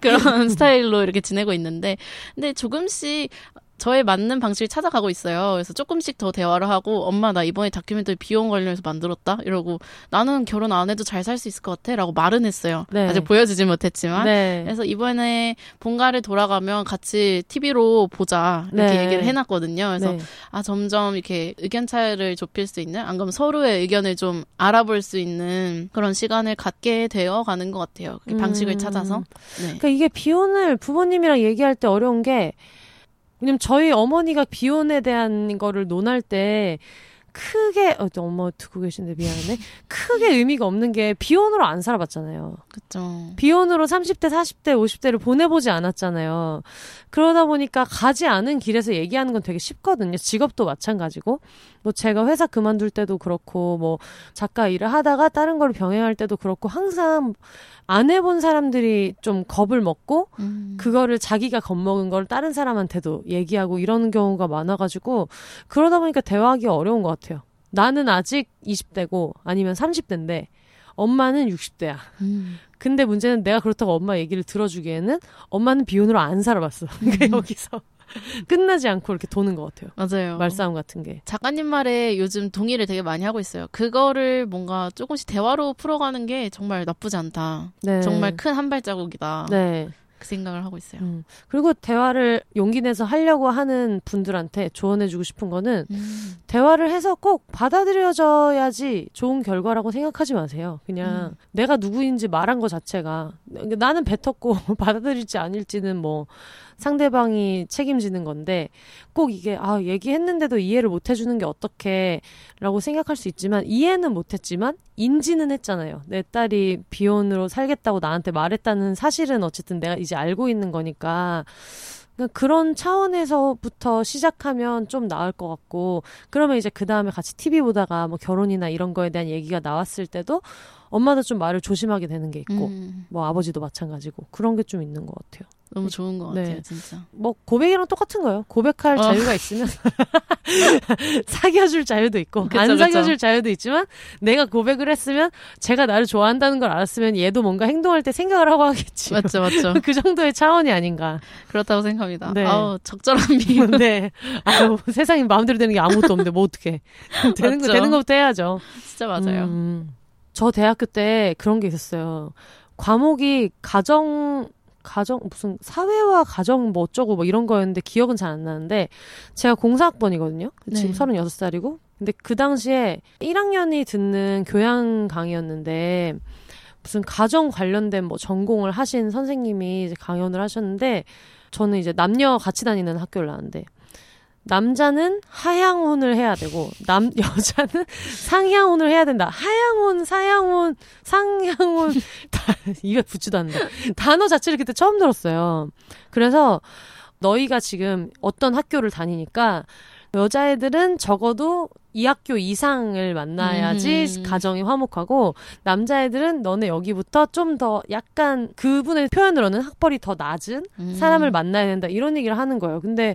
그런 스타일로 이렇게 지내고 있는데 근데 조금씩 저에 맞는 방식을 찾아가고 있어요. 그래서 조금씩 더 대화를 하고 엄마 나 이번에 다큐멘터리 비용 관련해서 만들었다 이러고 나는 결혼 안 해도 잘 살 수 있을 것 같아라고 말은 했어요. 네. 아직 보여주지 못했지만 네. 그래서 이번에 본가를 돌아가면 같이 TV로 보자 이렇게 네. 얘기를 해놨거든요. 그래서 네. 아 점점 이렇게 의견 차이를 좁힐 수 있는 안 그러면 서로의 의견을 좀 알아볼 수 있는 그런 시간을 갖게 되어 가는 것 같아요. 그 방식을 음. 찾아서. 네. 그러니까 이게 비혼을 부모님이랑 얘기할 때 어려운 게 왜냐면 저희 어머니가 비혼에 대한 거를 논할 때 크게 어, 엄마 듣고 계신데 미안하네. 크게 의미가 없는 게 비혼으로 안 살아봤잖아요. 그렇죠. 비혼으로 30대, 40대, 50대를 보내보지 않았잖아요. 그러다 보니까 가지 않은 길에서 얘기하는 건 되게 쉽거든요. 직업도 마찬가지고. 뭐 제가 회사 그만둘 때도 그렇고, 뭐 작가 일을 하다가 다른 걸 병행할 때도 그렇고, 항상 안 해본 사람들이 좀 겁을 먹고, 음. 그거를 자기가 겁먹은 걸 다른 사람한테도 얘기하고 이러는 경우가 많아가지고, 그러다 보니까 대화하기 어려운 것 같아요. 나는 아직 20대고, 아니면 30대인데, 엄마는 60대야. 음. 근데 문제는 내가 그렇다고 엄마 얘기를 들어주기에는 엄마는 비혼으로 안 살아봤어. [laughs] 그러니까 여기서 [laughs] 끝나지 않고 이렇게 도는 것 같아요. 맞아요. 말싸움 같은 게. 작가님 말에 요즘 동의를 되게 많이 하고 있어요. 그거를 뭔가 조금씩 대화로 풀어가는 게 정말 나쁘지 않다. 네. 정말 큰 한 발자국이다. 네. 그 생각을 하고 있어요. 음. 그리고 대화를 용기 내서 하려고 하는 분들한테 조언해주고 싶은 거는 음. 대화를 해서 꼭 받아들여져야지 좋은 결과라고 생각하지 마세요. 그냥 음. 내가 누구인지 말한 것 자체가 나는 뱉었고 [laughs] 받아들일지 아닐지는 뭐 상대방이 책임지는 건데 꼭 이게 아 얘기했는데도 이해를 못 해주는 게 어떻게라고 생각할 수 있지만 이해는 못했지만 인지는 했잖아요. 내 딸이 비혼으로 살겠다고 나한테 말했다는 사실은 어쨌든 내가 이제 알고 있는 거니까 그러니까 그런 차원에서부터 시작하면 좀 나을 것 같고 그러면 이제 그 다음에 같이 TV 보다가 뭐 결혼이나 이런 거에 대한 얘기가 나왔을 때도 엄마도 좀 말을 조심하게 되는 게 있고 음. 뭐 아버지도 마찬가지고 그런 게 좀 있는 것 같아요. 너무 좋은 것 네. 같아요, 진짜. 뭐 고백이랑 똑같은 거예요. 고백할 어. 자유가 있으면 [laughs] 사귀어줄 자유도 있고 그쵸, 안 그쵸. 사귀어줄 자유도 있지만 내가 고백을 했으면 제가 나를 좋아한다는 걸 알았으면 얘도 뭔가 행동할 때 생각을 하고 하겠지. 맞죠, 맞죠. [laughs] 그 정도의 차원이 아닌가. 그렇다고 생각합니다. 네. 아우, 적절한 비유. [laughs] 네. 아유, 세상에 마음대로 되는 게 아무것도 없는데 뭐 어떡해. 되는 거 맞죠. 되는 것부터 해야죠. 진짜 맞아요. 음. 저 대학교 때 그런 게 있었어요. 과목이 가정 가정 무슨 사회와 가정 뭐 어쩌고 뭐 이런 거였는데 기억은 잘 안 나는데 제가 공사학번이거든요. 지금 네. 36살이고. 근데 그 당시에 1학년이 듣는 교양 강의였는데 무슨 가정 관련된 뭐 전공을 하신 선생님이 이제 강연을 하셨는데 저는 이제 남녀 같이 다니는 학교를 나왔는데 남자는 하향혼을 해야 되고 남 [laughs] 여자는 상향혼을 해야 된다. 하향혼, 사향혼, 상향혼 다 [laughs] 입에 붙지도 않는다. 단어 자체를 그때 처음 들었어요. 그래서 너희가 지금 어떤 학교를 다니니까 여자애들은 적어도 이 학교 이상을 만나야지 음. 가정이 화목하고 남자애들은 너네 여기부터 좀 더 약간 그분의 표현으로는 학벌이 더 낮은 음. 사람을 만나야 된다 이런 얘기를 하는 거예요. 근데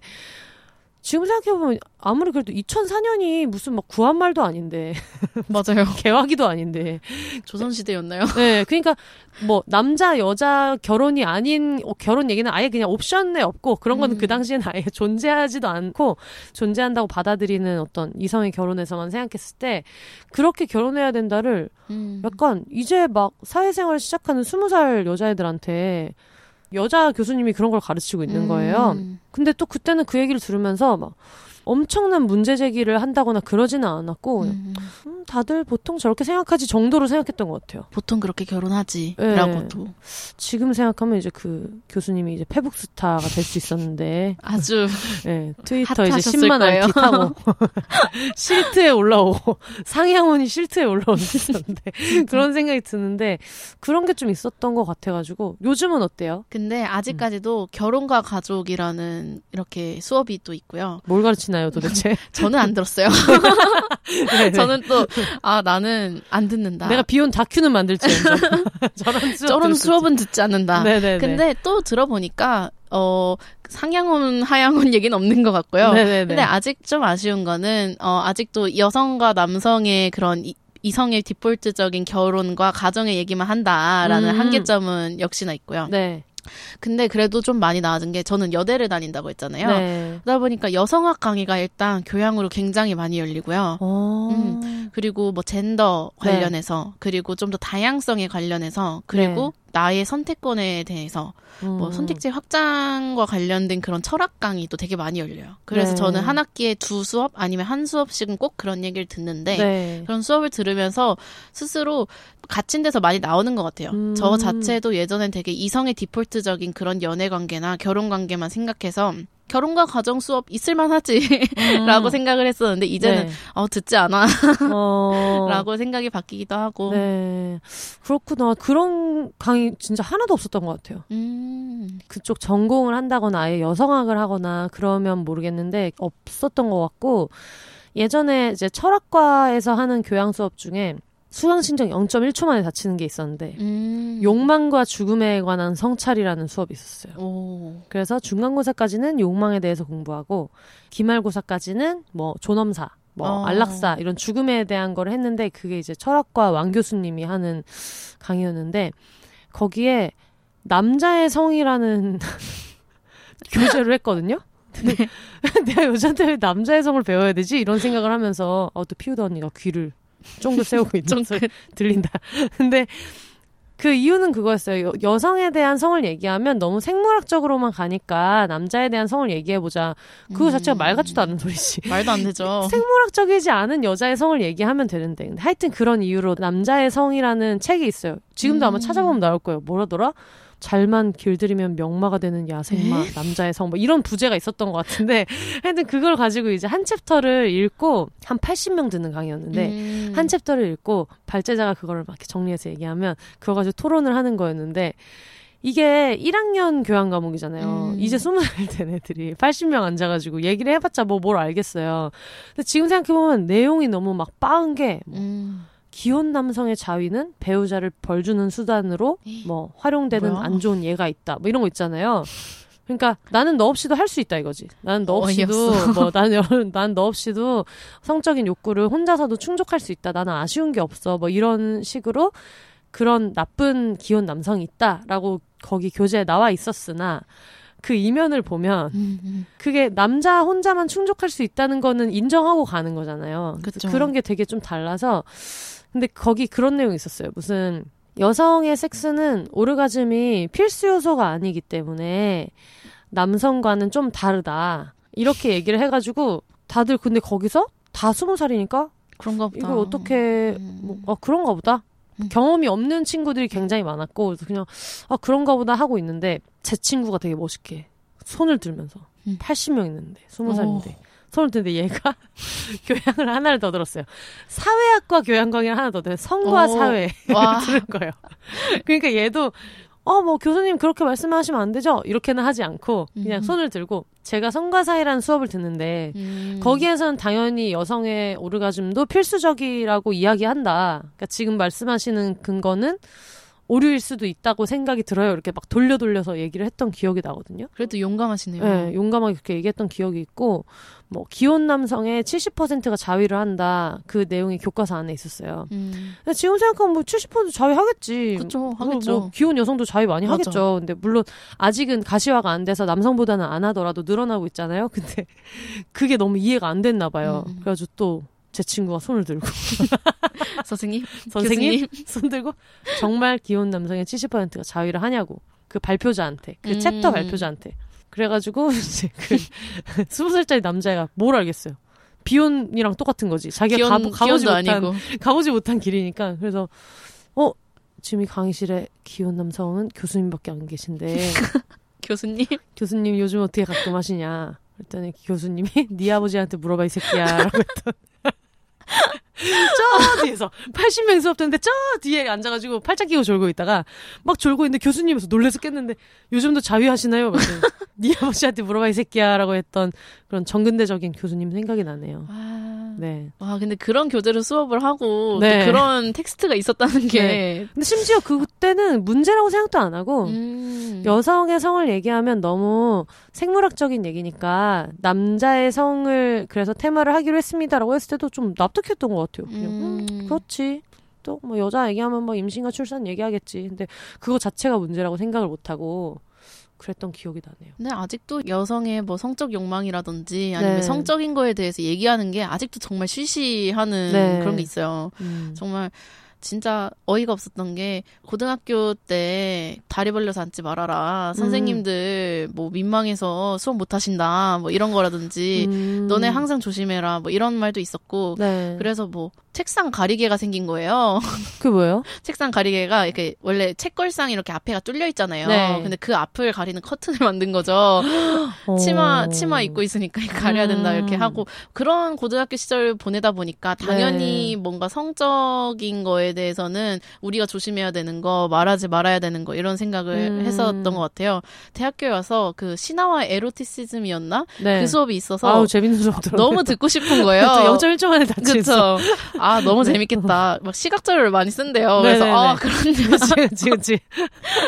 지금 생각해보면 아무리 그래도 2004년이 무슨 막 구한말도 아닌데 [laughs] 맞아요. 개화기도 아닌데 조선시대였나요? 네 그러니까 뭐 남자 여자 결혼이 아닌 어, 결혼 얘기는 아예 그냥 옵션에 없고 그런 거는 음. 그 당시에는 아예 [laughs] 존재하지도 않고 존재한다고 받아들이는 어떤 이성의 결혼에서만 생각했을 때 그렇게 결혼해야 된다를 음. 약간 이제 막 사회생활 시작하는 스무 살 여자애들한테 여자 교수님이 그런 걸 가르치고 있는 거예요. 음. 근데 또 그때는 그 얘기를 들으면서 막 엄청난 문제 제기를 한다거나 그러지는 않았고 음. 음, 다들 보통 저렇게 생각하지 정도로 생각했던 것 같아요. 보통 그렇게 결혼하지. 네. 라고도. 지금 생각하면 이제 그 교수님이 이제 페북 스타가 될 수 있었는데 [laughs] 아주 예, 트위터 이제 핫하셨을 거예요. RT 타고 [laughs] 실트에 올라오고 상향원이 실트에 올라오는 게 있었는데 [laughs] 그런 생각이 드는데 그런 게 좀 있었던 것 같아가지고 요즘은 어때요? 근데 아직까지도 결혼과 가족이라는 이렇게 수업이 또 있고요. 뭘 가르치나 요 도대체? [laughs] 저는 안 들었어요. 네, 네. 저는 또, 아, 나는 안 듣는다. 내가 비혼 다큐는 만들지 [laughs] 저런 수업 저런. 수업은 듣지 않는다. 네네네. 근데 또 들어보니까, 어, 상향혼, 하향혼 얘기는 없는 것 같고요. 네네네. 근데 아직 좀 아쉬운 거는, 어, 아직도 여성과 남성의 그런 이, 이성의 디폴트적인 결혼과 가정의 얘기만 한다라는 음. 한계점은 역시나 있고요. 네. 근데 그래도 좀 많이 나아진 게 저는 여대를 다닌다고 했잖아요. 네. 그러다 보니까 여성학 강의가 일단 교양으로 굉장히 많이 열리고요. 어. 음. 그리고 뭐 젠더 네. 관련해서 그리고 좀 더 다양성에 관련해서 그리고 나의 선택권에 대해서 뭐 음. 선택지 확장과 관련된 그런 철학 강의도 되게 많이 열려요. 그래서 네. 저는 한 학기에 두 수업 아니면 한 수업씩은 꼭 그런 얘기를 듣는데 네. 그런 수업을 들으면서 스스로 갇힌 데서 많이 나오는 것 같아요. 음. 저 자체도 예전엔 되게 이성의 디폴트적인 그런 연애 관계나 결혼 관계만 생각해서 결혼과 가정 수업 있을만 하지 [laughs] 라고 생각을 했었는데 이제는 음. 네. 어 듣지 않아 어. [laughs] 라고 생각이 바뀌기도 하고 네. 그렇구나. 그런 강의 진짜 하나도 없었던 것 같아요. 음. 그쪽 전공을 한다거나 아예 여성학을 하거나 그러면 모르겠는데 없었던 것 같고 예전에 이제 철학과에서 하는 교양 수업 중에 수강 신청 0.1초 만에 다치는 게 있었는데 음. 욕망과 죽음에 관한 성찰이라는 수업이 있었어요. 오. 그래서 중간고사까지는 욕망에 대해서 공부하고 기말고사까지는 뭐 존엄사, 뭐 어. 안락사 이런 죽음에 대한 걸 했는데 그게 이제 철학과 왕 교수님이 하는 강의였는데 거기에 남자의 성이라는 [laughs] 교재를 했거든요. 근데 [laughs] 내가 여자한테 왜 남자의 성을 배워야 되지? 이런 생각을 하면서 어, 또 피우다 언니가 귀를 쫑긋 [laughs] 세우고 있는 소리 들린다. [laughs] 근데 그 이유는 그거였어요. 여, 여성에 대한 성을 얘기하면 너무 생물학적으로만 가니까 남자에 대한 성을 얘기해보자. 그거 음. 자체가 말 같지도 않은 소리지. [laughs] 말도 안 되죠. 생물학적이지 않은 여자의 성을 얘기하면 되는데. 하여튼 그런 이유로 남자의 성이라는 책이 있어요. 지금도 아마 음. 찾아보면 나올 거예요. 뭐라더라? 잘만 길들이면 명마가 되는 야생마, 남자의 성, 뭐 이런 부제가 있었던 것 같은데 [laughs] 하여튼 그걸 가지고 이제 한 챕터를 읽고 한 80명 듣는 강의였는데 음. 한 챕터를 읽고 발제자가 그거를 막 이렇게 정리해서 얘기하면 그거 가지고 토론을 하는 거였는데 이게 1학년 교양 과목이잖아요. 음. 이제 20살 된 애들이 80명 앉아가지고 얘기를 해봤자 뭐 뭘 알겠어요. 근데 지금 생각해보면 내용이 너무 막 빠은 게 뭐 음. 기혼 남성의 자위는 배우자를 벌주는 수단으로 뭐 활용되는 뭐야? 안 좋은 예가 있다. 뭐 이런 거 있잖아요. 그러니까 나는 너 없이도 할 수 있다 이거지. 나는 너 없이도 어이없어. [laughs] 뭐 나는 난너 없이도 성적인 욕구를 혼자서도 충족할 수 있다. 나는 아쉬운 게 없어. 뭐 이런 식으로 그런 나쁜 기혼 남성이 있다라고 거기 교재에 나와 있었으나 그 이면을 보면 음, 음. 그게 남자 혼자만 충족할 수 있다는 거는 인정하고 가는 거잖아요. 그쵸. 그런 게 되게 좀 달라서 근데 거기 그런 내용이 있었어요. 무슨 여성의 섹스는 오르가즘이 필수 요소가 아니기 때문에 남성과는 좀 다르다. 이렇게 얘기를 해가지고 다들 근데 거기서 다 스무 살이니까 그런가 보다. 이걸 어떻게 음. 뭐, 아, 그런가 보다. 음. 경험이 없는 친구들이 굉장히 많았고 그래서 그냥 아 그런가 보다 하고 있는데 제 친구가 되게 멋있게 손을 들면서 음. 80명 있는데 20살인데 손을 드는데 얘가 [laughs] 교양을 하나를 더 들었어요. 사회학과 교양 강의를 하나 더 들어요. 성과 오. 사회 와. [laughs] 들은 거예요. 그러니까 얘도 어 뭐 교수님 그렇게 말씀하시면 안 되죠. 이렇게는 하지 않고 그냥 음. 손을 들고 제가 성과 사회라는 수업을 듣는데 음. 거기에서는 당연히 여성의 오르가즘도 필수적이라고 이야기한다. 그러니까 지금 말씀하시는 근거는 오류일 수도 있다고 생각이 들어요. 이렇게 막 돌려 돌려서 얘기를 했던 기억이 나거든요. 그래도 용감하시네요. 네, 용감하게 그렇게 얘기했던 기억이 있고, 뭐 기혼 남성의 70%가 자위를 한다. 그 내용이 교과서 안에 있었어요. 음. 지금 생각하면 뭐 70% 자위 하겠지. 그쵸, 뭐, 하겠죠. 뭐 기혼 여성도 자위 많이 맞아. 하겠죠. 근데 물론 아직은 가시화가 안 돼서 남성보다는 안 하더라도 늘어나고 있잖아요. [laughs] 근데 그게 너무 이해가 안 됐나 봐요. 음. 그래가지고 또 제 친구가 손을 들고 [laughs] 선생님, 선생님. 손 들고 정말 기혼 남성의 70%가 자위를 하냐고 그 발표자한테 그 음. 챕터 발표자한테 그래가지고 [laughs] 이제 그 스무 살짜리 남자애가 뭘 알겠어요. 비혼이랑 똑같은 거지. 자기가 기혼, 가보, 가보지 못한 아니고. 가보지 못한 길이니까 그래서 어 지금 이 강의실에 기혼 남성은 교수님밖에 안 계신데 [laughs] 교수님. 교수님 요즘 어떻게 가끔 하시냐 그랬더니 교수님이 네 아버지한테 물어봐 이 새끼야라고 했던 저 뒤에서 80명 수업 듣는데 저 뒤에 앉아가지고 팔짱 끼고 졸고 있다가 막 졸고 있는데 교수님에서 놀래서 깼는데 요즘도 자위하시나요? 네 아버지한테 물어봐 이 새끼야라고 했던 그런 정근대적인 교수님 생각이 나네요. 아. 네. 와, 근데 그런 교재로 수업을 하고 네. 또 그런 텍스트가 있었다는 게 네. [laughs] 근데 심지어 그때는 문제라고 생각도 안 하고 음. 여성의 성을 얘기하면 너무 생물학적인 얘기니까 남자의 성을 그래서 테마를 하기로 했습니다라고 했을 때도 좀 납득했던 것 같아요. 그냥 음, 음. 그렇지. 또 뭐 여자 얘기하면 뭐 임신과 출산 얘기하겠지. 근데 그거 자체가 문제라고 생각을 못 하고 그랬던 기억이 나네요. 근데 아직도 여성의 뭐 성적 욕망이라든지 아니면 네. 성적인 거에 대해서 얘기하는 게 아직도 정말 쉬쉬하는 네. 그런 게 있어요. 음. 정말 진짜 어이가 없었던 게 고등학교 때 다리 벌려서 앉지 말아라. 음. 선생님들 뭐 민망해서 수업 못 하신다. 뭐 이런 거라든지 음. 너네 항상 조심해라. 뭐 이런 말도 있었고 네. 그래서 뭐 책상 가리개가 생긴 거예요. [laughs] 그 뭐예요? 책상 가리개가 이렇게 원래 책걸상 이렇게 앞에가 뚫려 있잖아요. 네. 근데 그 앞을 가리는 커튼을 [laughs] 만든 거죠. 치마 어. 치마 입고 있으니까 가려야 된다 이렇게 음. 하고 그런 고등학교 시절 보내다 보니까 당연히 네. 뭔가 성적인 거에 대해서는 우리가 조심해야 되는 거 말하지 말아야 되는 거 이런 생각을 음. 했었던 것 같아요. 대학교에 와서 그 신화와 에로티시즘이었나 네. 그 수업이 있어서 아우 재밌는 수업. 너무 듣고 싶은 거예요. [laughs] 또 0.1초 만에 다치 그쵸. 아, 너무 재밌겠다. 막 시각절을 많이 쓴대요. 그래서, 네네네. 아, 그런데 그치 그치 그치.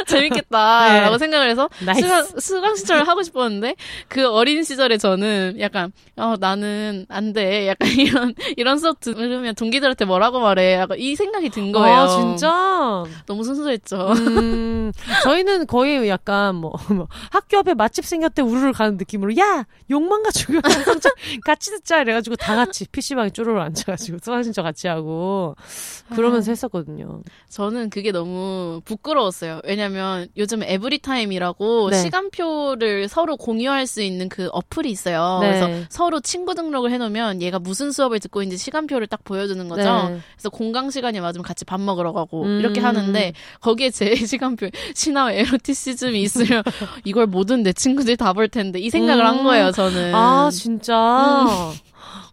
재밌겠다. 네. 라고 생각을 해서. 수강, 수강 시절을 하고 싶었는데, 그 어린 시절에 저는 약간, 어, 나는 안 돼. 약간 이런, 이런 수업 들으면 동기들한테 뭐라고 말해. 약간 이 생각이 든 거예요. 아 진짜. 너무 순수했죠. 음, 저희는 거의 약간 뭐, 뭐 학교 앞에 맛집 생겼대 우르르 가는 느낌으로 야 중요한 성장 [laughs] 같이 듣자 이래가지고 다 같이 PC방에 쪼르르 앉아가지고 수강 신청 같이 하고 그러면서 했었거든요. 저는 그게 너무 부끄러웠어요. 왜냐면 요즘 에브리타임이라고 네. 시간표를 서로 공유할 수 있는 그 어플이 있어요. 네. 그래서 서로 친구 등록을 해놓으면 얘가 무슨 수업을 듣고 있는지 시간표를 딱 보여주는 거죠. 네. 그래서 공강 시간이 맞으면 같이 밥 먹으러 가고 음. 이렇게 하는데 거기에 제 [laughs] 시간표 신화와 에로티시즘이 있으면 이걸 모든 내 친구들이 다 볼 텐데 이 생각을 한 음. 거예요. 저는 아 진짜 [laughs]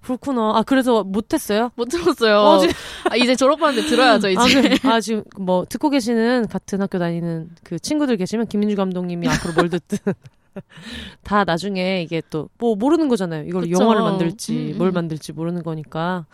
그렇구나. 아 그래서 못했어요? 못 들었어요. 어, 지- 아, 이제 졸업하는데 들어야죠 이제. 아, 그, 아 지금 뭐 듣고 계시는 같은 학교 다니는 그 친구들 계시면 김민주 감독님이 앞으로 뭘 듣든 [laughs] 다 나중에 이게 또 뭐 모르는 거잖아요. 이걸 그쵸. 영화를 만들지 음, 음. 뭘 만들지 모르는 거니까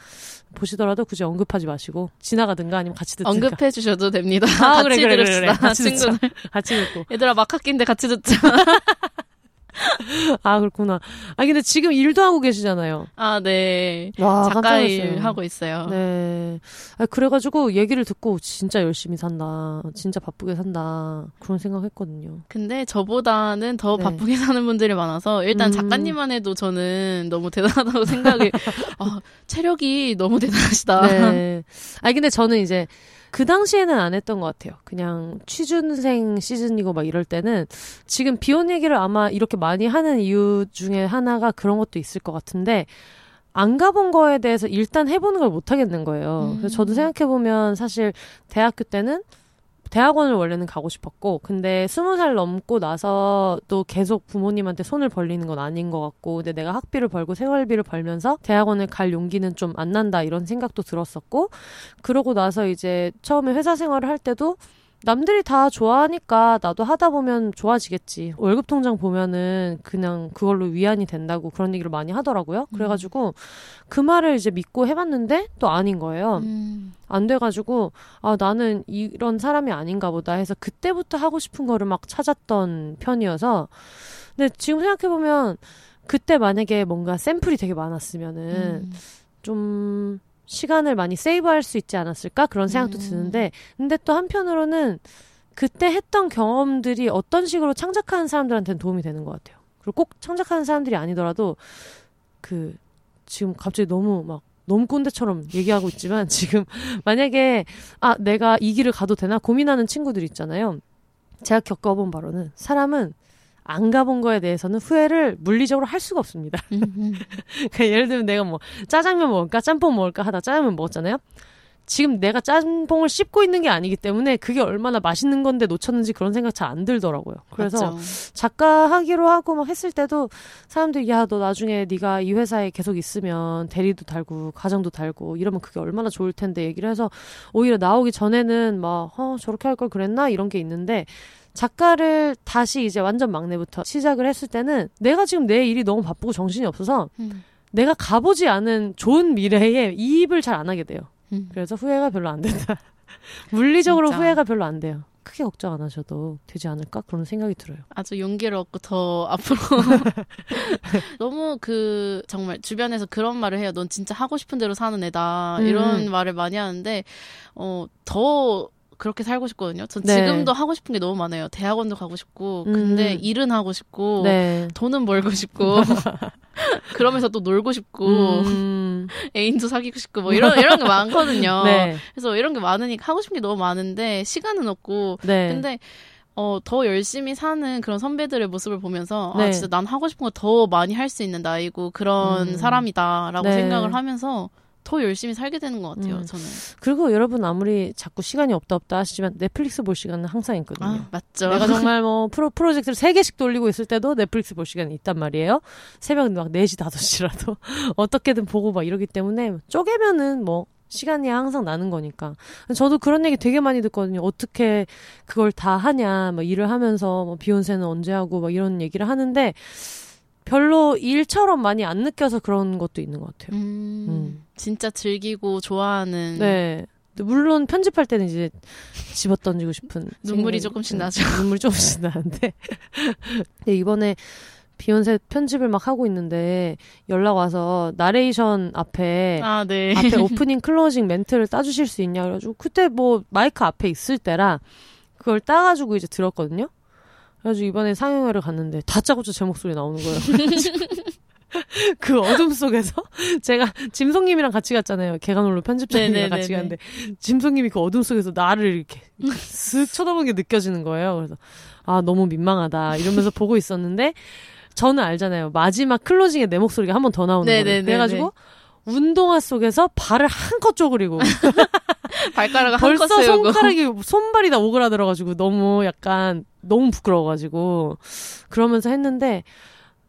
보시더라도 굳이 언급하지 마시고 지나가든가 아니면 같이 듣든가 언급해 주셔도 됩니다. 아, 같이 그래, 그래, 그래. 그래. 같이. 친구들. 같이 듣고 얘들아 막 학기인데 같이 듣자. [laughs] [laughs] 아 그렇구나. 아 근데 지금 일도 하고 계시잖아요. 아 네. 와 작가 일. 하고 있어요. 네. 아, 그래가지고 얘기를 듣고 진짜 열심히 산다. 진짜 바쁘게 산다. 그런 생각했거든요. 근데 저보다는 더 네. 바쁘게 사는 분들이 많아서 일단 음. 작가님만 해도 저는 너무 대단하다고 [laughs] 생각이 아, 체력이 너무 대단하시다. 네. 아니 근데 저는 이제 그 당시에는 안 했던 것 같아요. 그냥 취준생 시즌이고 막 이럴 때는 지금 비혼 얘기를 아마 이렇게 많이 하는 이유 중에 하나가 그런 것도 있을 것 같은데 안 가본 거에 대해서 일단 해보는 걸 못 하겠는 거예요. 음. 그래서 저도 생각해보면 사실 대학교 때는 대학원을 원래는 가고 싶었고, 근데 스무 살 넘고 나서 또 계속 부모님한테 손을 벌리는 건 아닌 것 같고, 근데 내가 학비를 벌고 생활비를 벌면서 대학원을 갈 용기는 좀 안 난다 이런 생각도 들었었고, 그러고 나서 이제 처음에 회사 생활을 할 때도 남들이 다 좋아하니까 나도 하다 보면 좋아지겠지. 월급 통장 보면은 그냥 그걸로 위안이 된다고 그런 얘기를 많이 하더라고요. 그래가지고 그 말을 이제 믿고 해봤는데 또 아닌 거예요. 음. 안 돼가지고 아 나는 이런 사람이 아닌가 보다 해서 그때부터 하고 싶은 거를 막 찾았던 편이어서 근데 지금 생각해 보면 그때 만약에 뭔가 샘플이 되게 많았으면은 음. 좀 시간을 많이 세이브할 수 있지 않았을까 그런 생각도 음. 드는데 근데 또 한편으로는 그때 했던 경험들이 어떤 식으로 창작하는 사람들한테는 도움이 되는 것 같아요. 그리고 꼭 창작하는 사람들이 아니더라도 그 지금 갑자기 너무 막 너무 꼰대처럼 얘기하고 있지만 [laughs] 지금 만약에 아 내가 이 길을 가도 되나 고민하는 친구들 있잖아요. 제가 겪어본 바로는 사람은 안 가본 거에 대해서는 후회를 물리적으로 할 수가 없습니다. 음. [laughs] 그러니까 예를 들면 내가 뭐 짜장면 먹을까 짬뽕 먹을까 하다 짜장면 먹었잖아요. 지금 내가 짬뽕을 씹고 있는 게 아니기 때문에 그게 얼마나 맛있는 건데 놓쳤는지 그런 생각 잘 안 들더라고요. 그래서 맞죠. 작가 하기로 하고 막 했을 때도 사람들이 야 너 나중에 네가 이 회사에 계속 있으면 대리도 달고 가정도 달고 이러면 그게 얼마나 좋을 텐데 얘기를 해서 오히려 나오기 전에는 막 어, 저렇게 할 걸 그랬나 이런 게 있는데 작가를 다시 이제 완전 막내부터 시작을 했을 때는 내가 지금 내 일이 너무 바쁘고 정신이 없어서 음. 내가 가보지 않은 좋은 미래에 이입을 잘 안 하게 돼요. 음. 그래서 후회가 별로 안 된다. [laughs] 물리적으로 진짜. 후회가 별로 안 돼요. 크게 걱정 안 하셔도 되지 않을까 그런 생각이 들어요. 아주 용기를 얻고 더 [laughs] 앞으로 [laughs] 너무 그 정말 주변에서 그런 말을 해요. 넌 진짜 하고 싶은 대로 사는 애다. 음. 이런 말을 많이 하는데 어더 그렇게 살고 싶거든요. 전 네. 지금도 하고 싶은 게 너무 많아요. 대학원도 가고 싶고, 근데 음. 일은 하고 싶고, 네. 돈은 벌고 싶고, [laughs] 그러면서 또 놀고 싶고, 음, [laughs] 애인도 사귀고 싶고, 뭐 이런, 이런 게 많거든요. 네. 그래서 이런 게 많으니까 하고 싶은 게 너무 많은데, 시간은 없고, 네. 근데 어, 더 열심히 사는 그런 선배들의 모습을 보면서 네. 아 진짜 난 하고 싶은 거 더 많이 할 수 있는 나이고 그런 음. 사람이다라고 네. 생각을 하면서 더 열심히 살게 되는 것 같아요. 음. 저는 그리고 여러분 아무리 자꾸 시간이 없다 없다 하시지만 넷플릭스 볼 시간은 항상 있거든요. 아 맞죠. 내가 정말 뭐 [laughs] 프로, 프로젝트를 세개씩 돌리고 있을 때도 넷플릭스 볼 시간이 있단 말이에요. 새벽 막 4시, 5시라도 [laughs] 어떻게든 보고 막 이러기 때문에 쪼개면은 뭐 시간이 항상 나는 거니까. 저도 그런 얘기 되게 많이 듣거든요. 어떻게 그걸 다 하냐. 막 일을 하면서 뭐 비혼세는 언제 하고 막 이런 얘기를 하는데 별로 일처럼 많이 안 느껴서 그런 것도 있는 것 같아요. 음, 음. 진짜 즐기고 좋아하는 네. 물론 편집할 때는 이제 집어 던지고 싶은 [laughs] 눈물이 조금씩 네, 나죠. [laughs] 눈물이 조금씩 나는데 근데 [laughs] 이번에 비혼세 편집을 막 하고 있는데 연락 와서 나레이션 앞에 아 네. 앞에 오프닝 클로징 멘트를 따주실 수 있냐 그래가지고 그때 뭐 마이크 앞에 있을 때라 그걸 따가지고 이제 들었거든요. 그래가지고 이번에 상영회를 갔는데 다짜고짜 제 목소리 나오는 거예요. [laughs] 그 어둠 속에서 [laughs] 제가 짐송님이랑 같이 갔잖아요. 개간홀로 편집장님이랑 네네네네. 같이 갔는데 짐송님이 그 어둠 속에서 나를 이렇게 [laughs] 쓱 쳐다보는 게 느껴지는 거예요. 그래서 아 너무 민망하다 이러면서 보고 있었는데 저는 알잖아요. 마지막 클로징에 내 목소리가 한 번 더 나오는 거예요. 그래가지고 운동화 속에서 발을 한껏 쪼그리고 발가락을 벌써 한껏 손가락이 손발이 다 오그라들어가지고 너무 약간 너무 부끄러워가지고 그러면서 했는데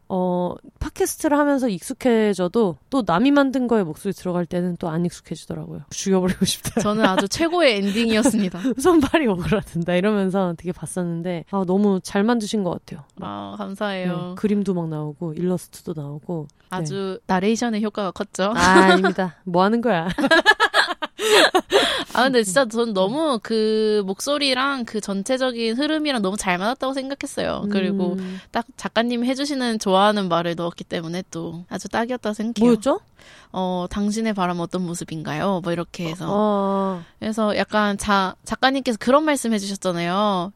어 팟캐스트를 하면서 익숙해져도 또 남이 만든 거에 목소리 들어갈 때는 또 안 익숙해지더라고요. 죽여버리고 싶다. 저는 아주 [laughs] 최고의 엔딩이었습니다. 손발이 오그라든다 이러면서 되게 봤었는데 아 너무 잘 만드신 것 같아요. 아 네, 감사해요. 그림도 막 나오고 일러스트도 나오고 아주 나레이션의 효과가 컸죠. 아 아닙니다. 뭐 하는 거야? [laughs] 아 근데 진짜 전 너무 그 목소리랑 그 전체적인 흐름이랑 너무 잘 맞았다고 생각했어요. 그리고 음, 딱 작가님이 해주시는 좋아하는 말을 넣었기 때문에 또 아주 딱이었다고 생각해요. 뭐였죠? 어 당신의 바람 어떤 모습인가요? 뭐 이렇게 해서 어, 그래서 약간 자 작가님께서 그런 말씀 해주셨잖아요.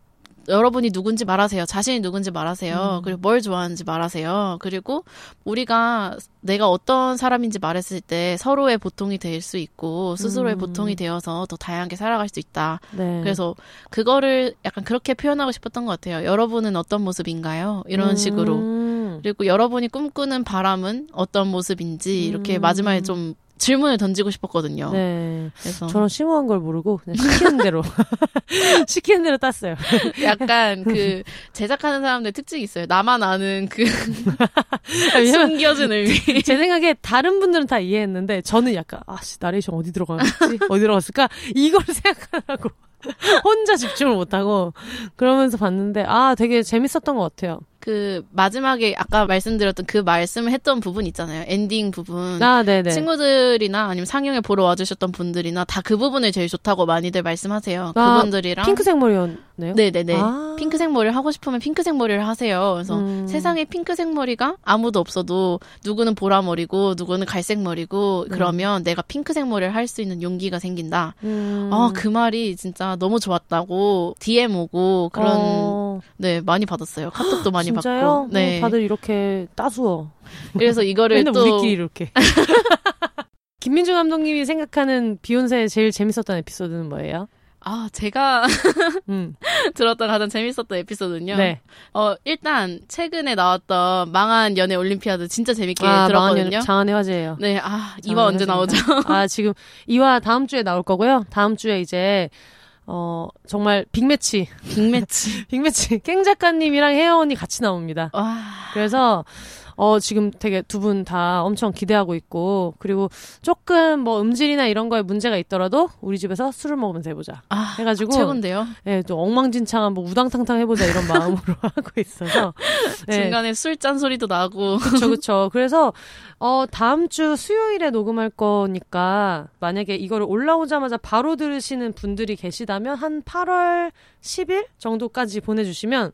여러분이 누군지 말하세요. 자신이 누군지 말하세요. 음. 그리고 뭘 좋아하는지 말하세요. 그리고 우리가 내가 어떤 사람인지 말했을 때 서로의 보통이 될 수 있고 스스로의 음. 보통이 되어서 더 다양하게 살아갈 수 있다. 네. 그래서 그거를 약간 그렇게 표현하고 싶었던 것 같아요. 여러분은 어떤 모습인가요? 이런 식으로. 음. 그리고 여러분이 꿈꾸는 바람은 어떤 모습인지 이렇게 음. 마지막에 좀 질문을 던지고 싶었거든요. 네. 그래서 저런 심오한 걸 모르고 그냥 시키는 대로 [laughs] 시키는 대로 땄어요. 약간 그 제작하는 사람들 특징이 있어요. 나만 아는 그 왜냐면 숨겨진 의미. [laughs] 제 생각에 다른 분들은 다 이해했는데 저는 약간 아씨 나레이션 어디 들어가겠지? 어디 들어갔을까? 이걸 [laughs] 생각하라고 혼자 집중을 못하고 그러면서 봤는데 아 되게 재밌었던 것 같아요. 그 마지막에 아까 말씀드렸던 그 말씀을 했던 부분 있잖아요. 엔딩 부분. 아 네네. 친구들이나 아니면 상영에 보러 와주셨던 분들이나 다 그 부분을 제일 좋다고 많이들 말씀하세요. 아, 그분들이랑 핑크색 머리였네요. 네네네. 아. 핑크색 머리를 하고 싶으면 핑크색 머리를 하세요. 그래서 음. 세상에 핑크색 머리가 아무도 없어도 누구는 보라 머리고 누구는 갈색 머리고 네. 그러면 내가 핑크색 머리를 할 수 있는 용기가 생긴다. 음. 아, 그 말이 진짜 너무 좋았다고 DM 오고 그런 어, 네, 많이 받았어요. 카톡도 많이 [gasps] 진짜요? 받고. 네. 어, 다들 이렇게 따수어. 그래서 이거를 맨날 또 우리끼리 이렇게. [laughs] 김민주 감독님이 생각하는 비욘세의 제일 재밌었던 에피소드는 뭐예요? 아, 제가 [laughs] 음. 들었던 가장 재밌었던 에피소드는요. 네. 어, 일단 최근에 나왔던 망한 연애 올림피아드 진짜 재밌게 아, 들었거든요. 장안의 화제예요. 네, 아, 장안의 이화 언제 나오죠? 화제입니다. 아, 지금 이화 다음 주에 나올 거고요. 다음 주에 이제 어, 정말 빅매치, 빅매치. [laughs] 빅매치. 깽 작가님이랑 혜연이 같이 나옵니다. 와. 그래서 어 지금 되게 두 분 다 엄청 기대하고 있고 그리고 조금 뭐 음질이나 이런 거에 문제가 있더라도 우리 집에서 술을 먹으면서 해보자. 아, 해가지고 최고인데요. 예, 또 엉망진창한 뭐 우당탕탕 해보자 이런 [laughs] 마음으로 [laughs] 하고 있어서 예, 중간에 술잔 소리도 나고. 그쵸 그쵸. 그래서 어 다음 주 수요일에 녹음할 거니까 만약에 이거를 올라오자마자 바로 들으시는 분들이 계시다면 한 8월 10일 정도까지 보내주시면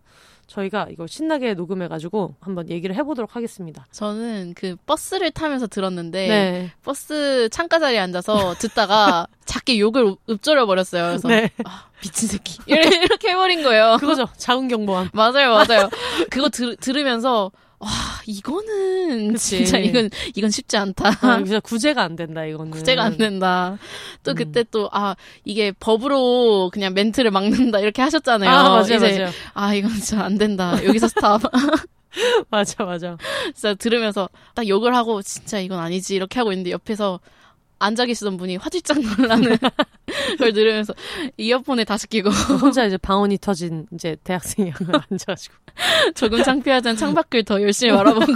저희가 이걸 신나게 녹음해가지고 한번 얘기를 해보도록 하겠습니다. 저는 그 버스를 타면서 들었는데 네. 버스 창가 자리에 앉아서 듣다가 [laughs] 작게 욕을 읊조려 버렸어요. 그래서 네. 아, 미친 새끼 이렇게 해버린 거예요. 그거죠. 자운 경보함. [laughs] 맞아요, 맞아요. 그거 들, 들으면서 와 이거는 그치. 진짜 이건 이건 쉽지 않다. 아, 진짜 구제가 안 된다 이거는. 구제가 안 된다. 또 음. 그때 또 아 이게 법으로 그냥 멘트를 막는다 이렇게 하셨잖아요. 아 맞아요, 이제 맞아요. 아 이건 진짜 안 된다. 여기서 스탑. [laughs] [laughs] 맞아, 맞아. 진짜 들으면서 딱 욕을 하고 진짜 이건 아니지 이렇게 하고 있는데 옆에서 앉아 계시던 분이 화들짝 놀라는 [laughs] 걸 들으면서 이어폰에 다시 끼고 혼자 이제 방언이 터진 이제 대학생이 [laughs] 앉아가지고. [laughs] 조금 창피하지만 창밖을 더 열심히 바라보고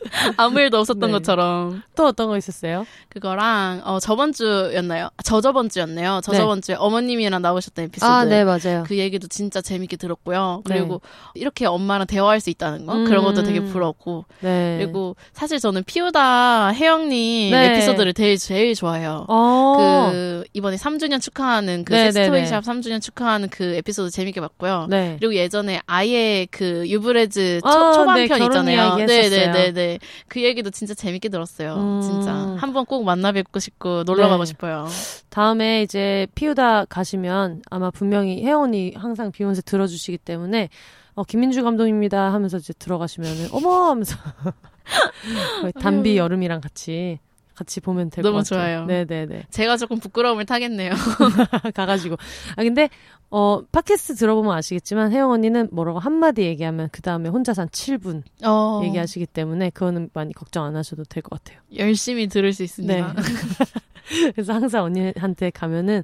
[laughs] 아무 일도 없었던 네. 것처럼 또 어떤 거 있었어요? 그거랑 어 저번 주였나요? 아, 저저번 주였네요. 저 저번 주에 어머님이랑 나오셨던 에피소드. 맞아요. 그 얘기도 진짜 재밌게 들었고요. 네. 그리고 이렇게 엄마랑 대화할 수 있다는 거 그런 것도 되게 음. 부럽고 네. 그리고 사실 저는 피우다 혜영님 네. 에피소드를 제일 제일 좋아해요. 어. 그 이번에 3주년 축하하는 그 네, 섹스토이샵 3주년 축하하는 그 에피소드 재밌게 봤고요. 네. 그리고 예전에 아예 그 유브레즈 초, 아, 초반 네, 편 있잖아요. 이야기 했었어요. 네네 네 네. 그 얘기도 진짜 재밌게 들었어요. 음. 진짜 한번 꼭 만나 뵙고 싶고 놀러 가고 네. 싶어요. 다음에 이제 피우다 가시면 아마 분명히 혜원이 항상 비욘세 들어주시기 때문에 어, 김민주 감독입니다 하면서 이제 들어가시면은 어머 하면서 [laughs] 거의 단비 여름이랑 같이 같이 보면 될것 너무 같아요. 좋아요. 네네네. 제가 조금 부끄러움을 타겠네요. [laughs] 가가지고 아 근데 어 팟캐스트 들어보면 아시겠지만 혜영 언니는 뭐라고 한마디 얘기하면 그 다음에 혼자서 한 7분 어, 얘기하시기 때문에 그거는 많이 걱정 안 하셔도 될 것 같아요. 열심히 들을 수 있습니다. 네. [laughs] 그래서 항상 언니한테 가면은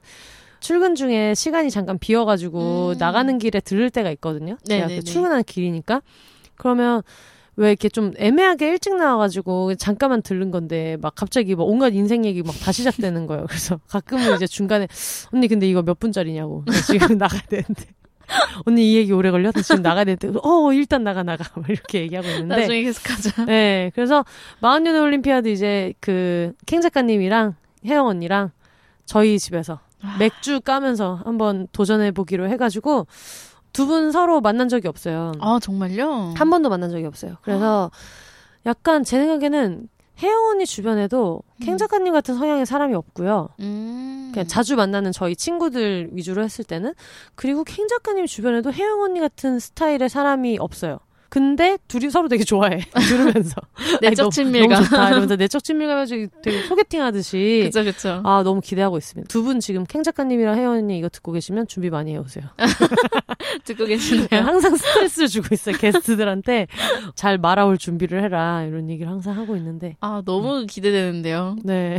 출근 중에 시간이 잠깐 비어가지고 음. 나가는 길에 들를 때가 있거든요. 제가 네네네. 그 출근하는 길이니까. 그러면 왜 이렇게 좀 애매하게 일찍 나와가지고 잠깐만 들른 건데 막 갑자기 뭐 온갖 인생 얘기 막 다 시작되는 거예요. 그래서 [laughs] 가끔은 이제 중간에 언니 근데 이거 몇 분짜리냐고 나 지금 [laughs] 나가야 되는데 [laughs] 언니 이 얘기 오래 걸려? 나 지금 나가야 되는데 어 일단 나가 나가 막 이렇게 얘기하고 있는데 나중에 계속하자. 네, 그래서 마흔년의 올림피아드 이제 그 캥 작가님이랑 혜영 언니랑 저희 집에서 아. 맥주 까면서 한번 도전해 보기로 해가지고 두 분 서로 만난 적이 없어요. 아 정말요? 한 번도 만난 적이 없어요. 그래서 약간 제 생각에는 혜영 언니 주변에도 캥 음. 작가님 같은 성향의 사람이 없고요. 음. 그냥 자주 만나는 저희 친구들 위주로 했을 때는 그리고 캥 작가님 주변에도 혜영 언니 같은 스타일의 사람이 없어요. 근데 둘이 서로 되게 좋아해 [laughs] 들으면서 내적 친밀감. 너무 좋다 이러면서 내적 친밀감 해가지고 되게 소개팅 하듯이 [laughs] 그쵸 그쵸. 아 너무 기대하고 있습니다. 두 분 지금 캥 작가님이랑 혜연 언니 이거 듣고 계시면 준비 많이 해오세요. [laughs] 듣고 계시네요. 항상 스트레스를 주고 있어요 게스트들한테 잘 말아올 준비를 해라 이런 얘기를 항상 하고 있는데 아 너무 기대되는데요. 네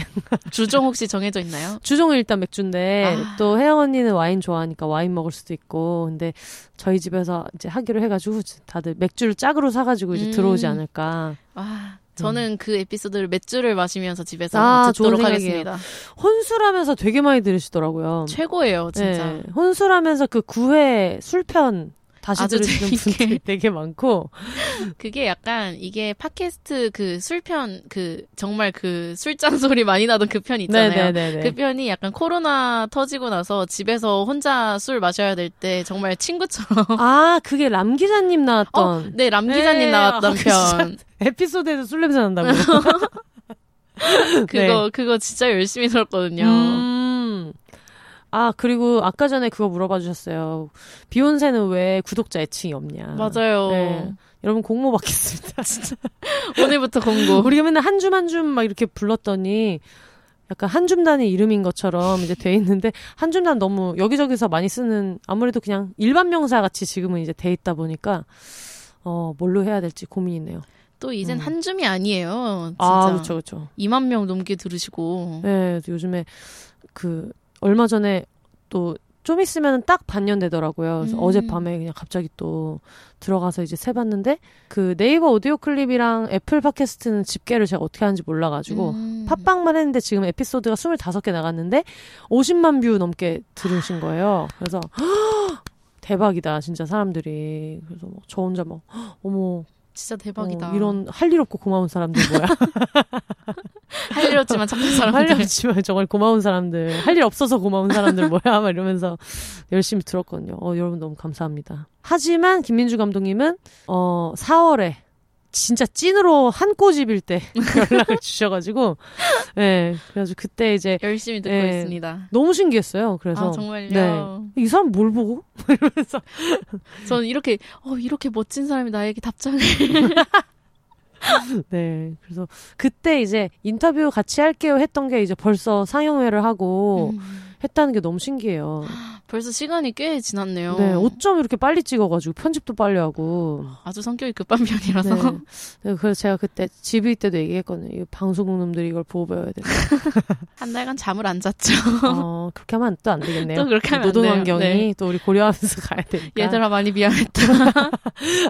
주종 혹시 정해져 있나요? 주종은 일단 맥주인데 아. 또 언니는 와인 좋아하니까 와인 먹을 수도 있고 근데 저희 집에서 이제 하기로 해가지고 다들 맥주 를 짝으로 사가지고 이제 음. 들어오지 않을까 아 저는 그 에피소드를 맥주를 마시면서 집에서 아, 듣도록. 하겠습니다. 혼술하면서 되게 많이 들으시더라고요. 최고예요 진짜. 네, 혼술하면서 그 9회 술편 다시 아주 들으시는 재밌게. 분들이 [laughs] 되게 많고 그게 약간 이게 팟캐스트 그 술편 그 정말 그 술잔 소리 많이 나던 그 편 있잖아요. 네네네. 그 편이 약간 코로나 터지고 나서 집에서 혼자 술 마셔야 될 때 정말 친구처럼 아 그게 람 기자님 나왔던 어, 네, 람 기자님 네, 나왔던 아, 그 편. 에피소드에도 술 냄새 난다고. [laughs] 그거 그거 진짜 열심히 들었거든요. 음. 아 그리고 아까 전에 그거 물어봐 주셨어요. 비욘세는 왜 구독자 애칭이 없냐? 맞아요. 네. 여러분 공모 받겠습니다. [laughs] 진짜. [laughs] 오늘부터 공고. 우리가 맨날 한 줌 한 줌 막 이렇게 불렀더니 약간 한 줌단의 이름인 것처럼 이제 돼 있는데 한 줌단 너무 여기저기서 많이 쓰는 아무래도 그냥 일반 명사 같이 지금은 이제 돼 있다 보니까 어 뭘로 해야 될지 고민이네요. 또 이젠 음. 한 줌이 아니에요. 진짜. 아 그렇죠 그렇죠. 2만 명 넘게 들으시고. 네 요즘에 그 얼마 전에 또 좀 있으면 딱 반년 되더라고요. 그래서 음. 어젯밤에 그냥 갑자기 또 들어가서 이제 세봤는데 그 네이버 오디오 클립이랑 애플 팟캐스트는 집계를 제가 어떻게 하는지 몰라가지고 음. 팟빵만 했는데 지금 에피소드가 25개 나갔는데 50만 뷰 넘게 들으신 거예요. 그래서 [gasps] 대박이다 진짜 사람들이 그래서 막 저 혼자 막 [gasps] 어머 진짜 대박이다. 어, 이런 할 일 없고 고마운 사람들 뭐야 [laughs] 할 일 없지만 착한 사람들. 할 일 없지만 정말 고마운 사람들. 할 일 없어서 고마운 사람들 뭐야? 막 이러면서 열심히 들었거든요. 어, 여러분 너무 감사합니다. 하지만 김민주 감독님은 어 4월에 진짜 찐으로 한 꼬집일 때 [laughs] 연락을 주셔가지고, 예, 네, 그래가지고 그때 이제 열심히 듣고 네, 있습니다. 너무 신기했어요. 그래서 아, 정말요. 네. 이 사람 뭘 보고 [laughs] 이러면서 저는 이렇게 어 이렇게 멋진 사람이 나에게 답장을 [laughs] 네. 그래서 그때 이제 인터뷰 같이 할게요 했던 게 이제 벌써 상영회를 하고 음. 했다는 게 너무 신기해요. 벌써 시간이 꽤 지났네요. 네, 어쩜 이렇게 빨리 찍어가지고 편집도 빨리 하고. 아주 성격이 급한 편이라서. 네. 네 그래서 제가 그때 집일 때도 얘기했거든요. 이 방송국놈들이 이걸 보고 배워야 된다. [laughs] 한 달간 잠을 안 잤죠. 어, 그렇게 하면 또 안 되겠네요. [laughs] 또 그렇게 하면 노동 환경이 네. 또 우리 고려하면서 [laughs] 가야 되니까. 얘들아 많이 미안했다.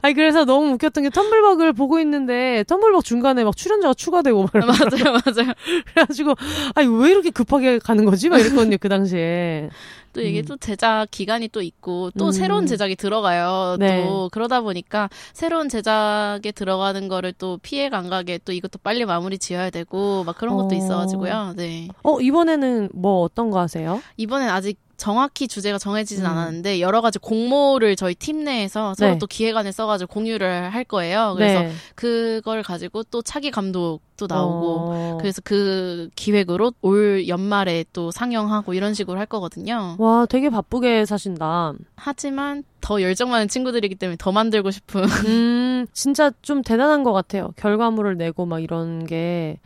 아니 그래서 너무 웃겼던 게 텀블벅을 보고 있는데 텀블벅 중간에 막 출연자가 추가되고 막 맞아요, 맞아요. 그래가지고 아니 왜 이렇게 급하게 가는 거지? 막 이랬거든요 그 당시에. 또 이게 음. 또 제작 기간이 또 있고 또 음. 새로운 제작이 들어가요. 네. 또 그러다 보니까 새로운 제작에 들어가는 거를 또안 가게 또 이것도 빨리 마무리 지어야 되고 막 그런 것도 어. 있어가지고요. 네. 어 이번에는 뭐 어떤 거 하세요? 이번엔 아직 정확히 주제가 정해지진 음. 않았는데 여러 가지 공모를 저희 팀 내에서 서로 네. 또 기획안을 써가지고 공유를 할 거예요. 그래서 네. 그걸 가지고 또 차기 감독도 나오고 어. 그래서 그 기획으로 올 연말에 또 상영하고 이런 식으로 할 거거든요. 와, 되게 바쁘게 사신다. 하지만 더 열정 많은 친구들이기 때문에 더 만들고 싶은. 음, 진짜 좀 대단한 것 같아요. 결과물을 내고 막 이런 게.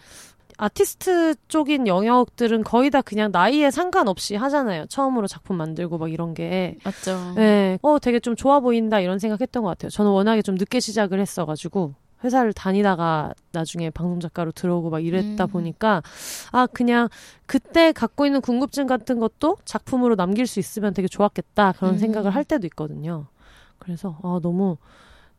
아티스트 쪽인 영역들은 거의 다 그냥 나이에 상관없이 하잖아요. 처음으로 작품 만들고 막 이런 게. 맞죠. 네. 어, 되게 좀 좋아 보인다 이런 생각했던 것 같아요. 저는 워낙에 좀 늦게 시작을 했어가지고. 회사를 다니다가 나중에 방송 작가로 들어오고 막 이랬다 음. 보니까 아 그냥 그때 갖고 있는 궁금증 같은 것도 작품으로 남길 수 있으면 되게 좋았겠다 그런 음. 생각을 할 때도 있거든요. 그래서 아 너무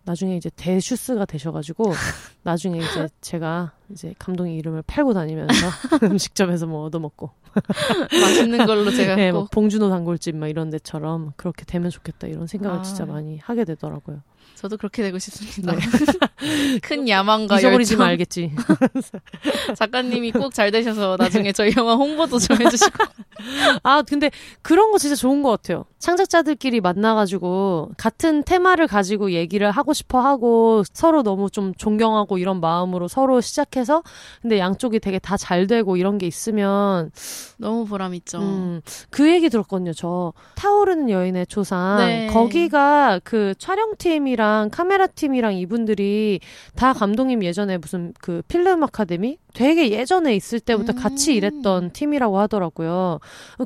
나중에 이제 대슈스가 되셔가지고 [laughs] 나중에 이제 제가 이제 감독의 이름을 팔고 다니면서 [laughs] 음식점에서 뭐 얻어먹고 [laughs] 맛있는 걸로 제가 네, 뭐 봉준호 단골집 막 이런 데처럼 그렇게 되면 좋겠다 이런 생각을 아. 진짜 많이 하게 되더라고요. 저도 그렇게 되고 싶습니다. 네. [laughs] 큰 야망과 잊어버리지 말겠지. [laughs] 작가님이 꼭 잘 되셔서 나중에 저희 영화 홍보도 좀 해주시고. [laughs] 아 근데 그런 거 진짜 좋은 것 같아요. 창작자들끼리 만나가지고 같은 테마를 가지고 얘기를 하고 싶어 하고 서로 너무 좀 존경하고 이런 마음으로 서로 시작해서 근데 양쪽이 되게 다 잘 되고 이런 게 있으면 너무 보람 있죠. 음, 그 얘기 들었거든요. 저 타오르는 여인의 초상 네. 거기가 그 촬영팀이랑 팀이랑 카메라 팀이랑 이분들이 다 감독님 예전에 무슨 그 필름 아카데미 되게 예전에 있을 때부터 음. 같이 일했던 팀이라고 하더라고요.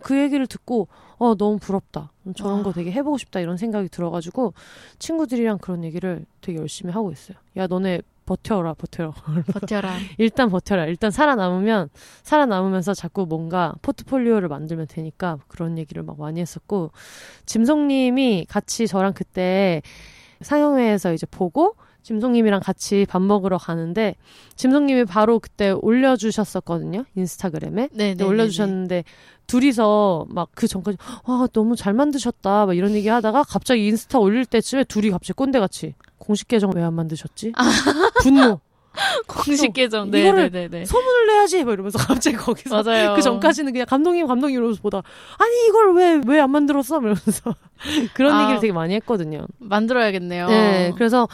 그 얘기를 듣고 어 너무 부럽다. 저런 거 되게 해보고 싶다 이런 생각이 들어가지고 친구들이랑 그런 얘기를 되게 열심히 하고 있어요. 야 너네 버텨라, 버텨라. [laughs] 버텨라. 일단 버텨라. 일단 살아남으면, 살아남으면서 자꾸 뭔가 포트폴리오를 만들면 되니까 그런 얘기를 막 많이 했었고, 짐성님이 같이 저랑 그때 상영회에서 이제 보고 짐송님이랑 같이 밥 먹으러 가는데 짐송님이 바로 그때 올려주셨었거든요 인스타그램에. 네, 네 올려주셨는데 둘이서 막 그 전까지 와 너무 잘 만드셨다 막 이런 얘기 하다가 갑자기 인스타 올릴 때쯤에 둘이 갑자기 꼰대같이 공식 계정 왜 안 만드셨지? 분노 [laughs] 공식 계정. 네, 이거를 네, 네, 네. 소문을 내야지. 뭐 이러면서 갑자기 거기서 맞아요. 그 전까지는 그냥 감독님 감독님 이러면서 보다 아니 이걸 왜 왜 안 만들었어? 이러면서 [laughs] 그런 아, 얘기를 되게 많이 했거든요. 만들어야겠네요. 네, 그래서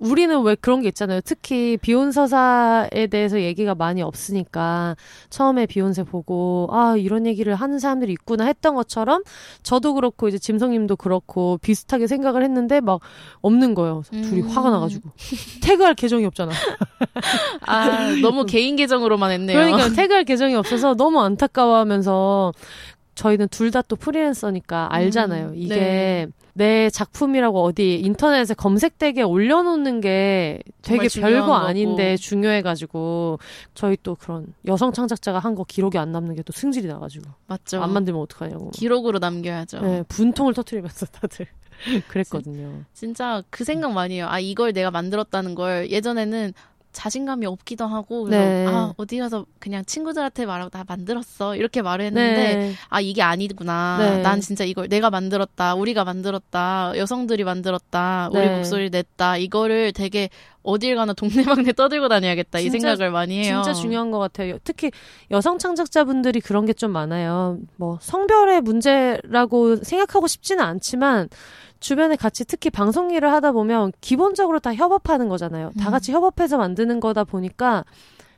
우리는 왜 그런 게 있잖아요. 특히 비욘서사에 대해서 얘기가 많이 없으니까 처음에 비욘세 보고 아 이런 얘기를 하는 사람들이 있구나 했던 것처럼 저도 그렇고 이제 짐성님도 그렇고 비슷하게 생각을 했는데 막 없는 거예요. 음. 둘이 화가 나가지고 태그할 계정이 없잖아. [laughs] 아 너무 개인 계정으로만 했네요. 그러니까 태그할 계정이 없어서 너무 안타까워하면서 저희는 둘 다 또 프리랜서니까 알잖아요. 음, 이게 네. 내 작품이라고 어디 인터넷에 검색되게 올려놓는 게 되게 별거 아닌데 중요해가지고 저희 또 그런 여성 창작자가 한 거 기록이 안 남는 게 또 승질이 나가지고 맞죠. 안 만들면 어떡하냐고 기록으로 남겨야죠. 네, 분통을 터트리면서 다들 [laughs] 그랬거든요. 진짜 그 생각 많이 해요. 아 이걸 내가 만들었다는 걸 예전에는 자신감이 없기도 하고 그래서 네. 아 어디 가서 그냥 친구들한테 말하고 나 만들었어 이렇게 말을 했는데 네. 아 이게 아니구나 네. 난 진짜 이걸 내가 만들었다 우리가 만들었다 여성들이 만들었다 우리 네. 목소리를 냈다 이거를 되게 어딜 가나 동네방네 떠들고 다녀야겠다 이 진짜- 생각을 많이 해요 진짜 중요한 것 같아요. 특히 여성 창작자분들이 그런 게 좀 많아요. 뭐 성별의 문제라고 생각하고 싶지는 않지만 주변에 같이 특히 방송 일을 하다 보면 기본적으로 다 협업하는 거잖아요. 다 음. 같이 협업해서 만드는 거다 보니까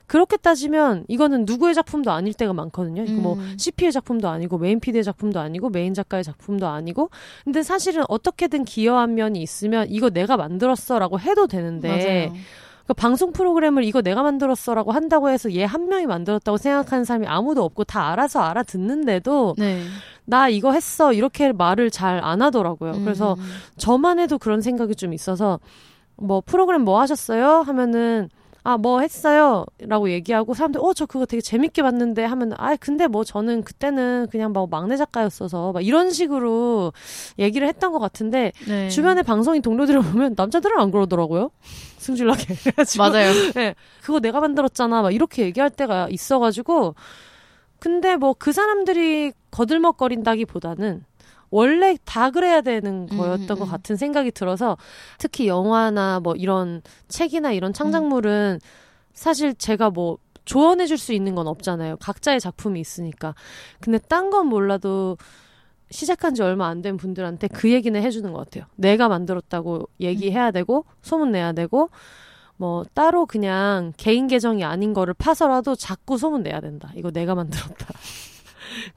그렇게 따지면 이거는 누구의 작품도 아닐 때가 많거든요. 이거 뭐 음. CP의 작품도 아니고 메인 PD의 작품도 아니고 메인 작가의 작품도 아니고 근데 사실은 어떻게든 기여한 면이 있으면 이거 내가 만들었어라고 해도 되는데 맞아요. 그러니까 방송 프로그램을 이거 내가 만들었어라고 한다고 해서 얘 한 명이 만들었다고 생각하는 사람이 아무도 없고 다 알아서 알아듣는데도 네. 나 이거 했어 이렇게 말을 잘 안 하더라고요. 그래서 음. 저만 해도 그런 생각이 좀 있어서 뭐 프로그램 뭐 하셨어요? 하면은 아 뭐 했어요? 라고 얘기하고 사람들 어 저 그거 되게 재밌게 봤는데 하면 아 근데 뭐 저는 그때는 그냥 뭐 막내 작가였어서 막 이런 식으로 얘기를 했던 것 같은데 네. 주변에 방송인 동료들을 보면 남자들은 안 그러더라고요. 승질나게. [laughs] 맞아요 네, 그거 내가 만들었잖아. 막 이렇게 얘기할 때가 있어가지고. 근데 뭐 그 사람들이 거들먹거린다기 보다는 원래 다 그래야 되는 음, 거였던 음, 것 음. 같은 생각이 들어서 특히 영화나 뭐 이런 책이나 이런 창작물은 사실 제가 뭐 조언해 줄 수 있는 건 없잖아요. 각자의 작품이 있으니까. 근데 딴 건 몰라도 시작한 지 얼마 안 된 분들한테 그 얘기는 해주는 것 같아요. 내가 만들었다고 얘기해야 되고, 소문 내야 되고, 뭐, 따로 그냥 개인 계정이 아닌 거를 파서라도 자꾸 소문 내야 된다. 이거 내가 만들었다.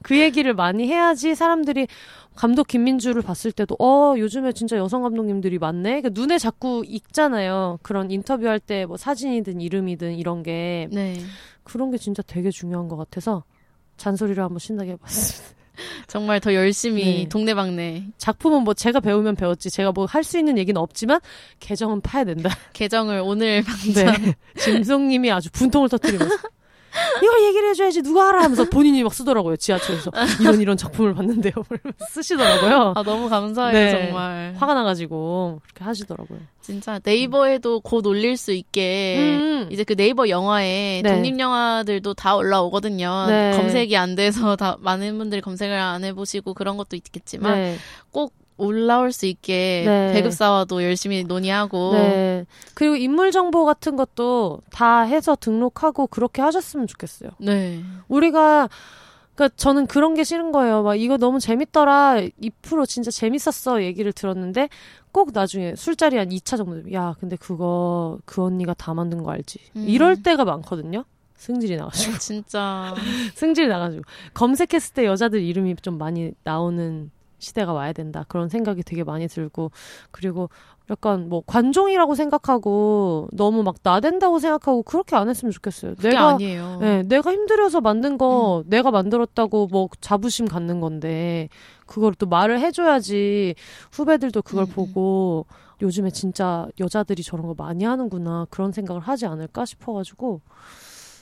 그 얘기를 많이 해야지 사람들이 감독 김민주를 봤을 때도, 어, 요즘에 진짜 여성 감독님들이 많네? 그러니까 눈에 자꾸 익잖아요. 그런 인터뷰할 때 뭐 사진이든 이름이든 이런 게. 네 그런 게 진짜 되게 중요한 것 같아서 잔소리를 한번 신나게 해봤습니다. [laughs] 정말 더 열심히 네. 동네방네 작품은 뭐 제가 배우면 배웠지 제가 뭐 할 수 있는 얘기는 없지만 계정은 파야 된다. [laughs] 계정을 오늘 네. [laughs] 짐송님이 아주 분통을 터뜨리면서 이걸 얘기를 해줘야지 누가 알아 하면서 본인이 막 쓰더라고요 지하철에서 [laughs] 이런 이런 작품을 봤는데요 [laughs] 쓰시더라고요. 아 너무 감사해요 네. 정말 화가 나가지고 그렇게 하시더라고요. 진짜 네이버에도 곧 올릴 수 있게 음. 이제 그 네이버 영화에 네. 독립 영화들도 다 올라오거든요. 네. 검색이 안 돼서 다 많은 분들이 검색을 안 해보시고 그런 것도 있겠지만 네. 꼭 올라올 수 있게 네. 배급사와도 열심히 논의하고 네. 그리고 인물 정보 같은 것도 다 해서 등록하고 그렇게 하셨으면 좋겠어요. 네. 우리가 그러니까 저는 그런 게 싫은 거예요. 막 이거 너무 재밌더라. 2% 진짜 재밌었어. 얘기를 들었는데 꼭 나중에 술자리 한 2차 정도 되면 야, 근데 그거 그 언니가 다 만든 거 알지? 음. 이럴 때가 많거든요. 승질이 나가지고. 아, 진짜 [laughs] 승질이 나가지고. 검색했을 때 여자들 이름이 좀 많이 나오는 시대가 와야 된다. 그런 생각이 되게 많이 들고. 그리고 약간 뭐 관종이라고 생각하고 너무 막 나댄다고 생각하고 그렇게 안 했으면 좋겠어요. 내가 아니에요. 네, 내가 힘들어서 만든 거 음. 내가 만들었다고 뭐 자부심 갖는 건데 그걸 또 말을 해줘야지 후배들도 그걸 음, 음. 보고 요즘에 진짜 여자들이 저런 거 많이 하는구나 그런 생각을 하지 않을까 싶어가지고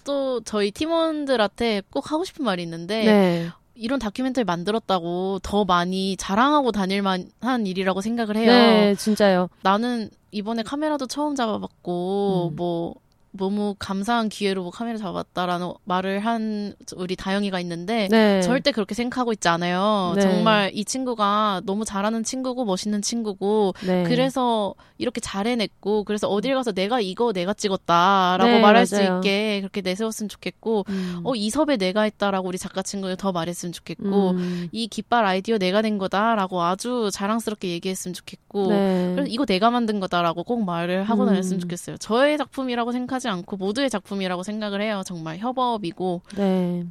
또 저희 팀원들한테 꼭 하고 싶은 말이 있는데 네, 이런 다큐멘터리 만들었다고 더 많이 자랑하고 다닐 만한 일이라고 생각을 해요. 네 진짜요. 나는 이번에 카메라도 처음 잡아봤고 음. 뭐 너무 감사한 기회로 뭐 카메라 잡았다라는 말을 한 우리 다영이가 있는데 네, 절대 그렇게 생각하고 있지 않아요. 네. 정말 이 친구가 너무 잘하는 친구고 멋있는 친구고 네. 그래서 이렇게 잘 해냈고 그래서 어딜 가서 내가 이거 내가 찍었다라고 네, 말할 수 맞아요. 있게 그렇게 내세웠으면 좋겠고 음. 어 이 섭외 내가 했다라고 우리 작가 친구들 더 말했으면 좋겠고 음. 이 깃발 아이디어 내가 낸 거다라고 아주 자랑스럽게 얘기했으면 좋겠고 네. 그래서 이거 내가 만든 거다라고 꼭 말을 하고 음. 다녔으면 좋겠어요. 저의 작품이라고 생각하지 않고 모두의 작품이라고 생각을 해요. 정말 협업이고 네.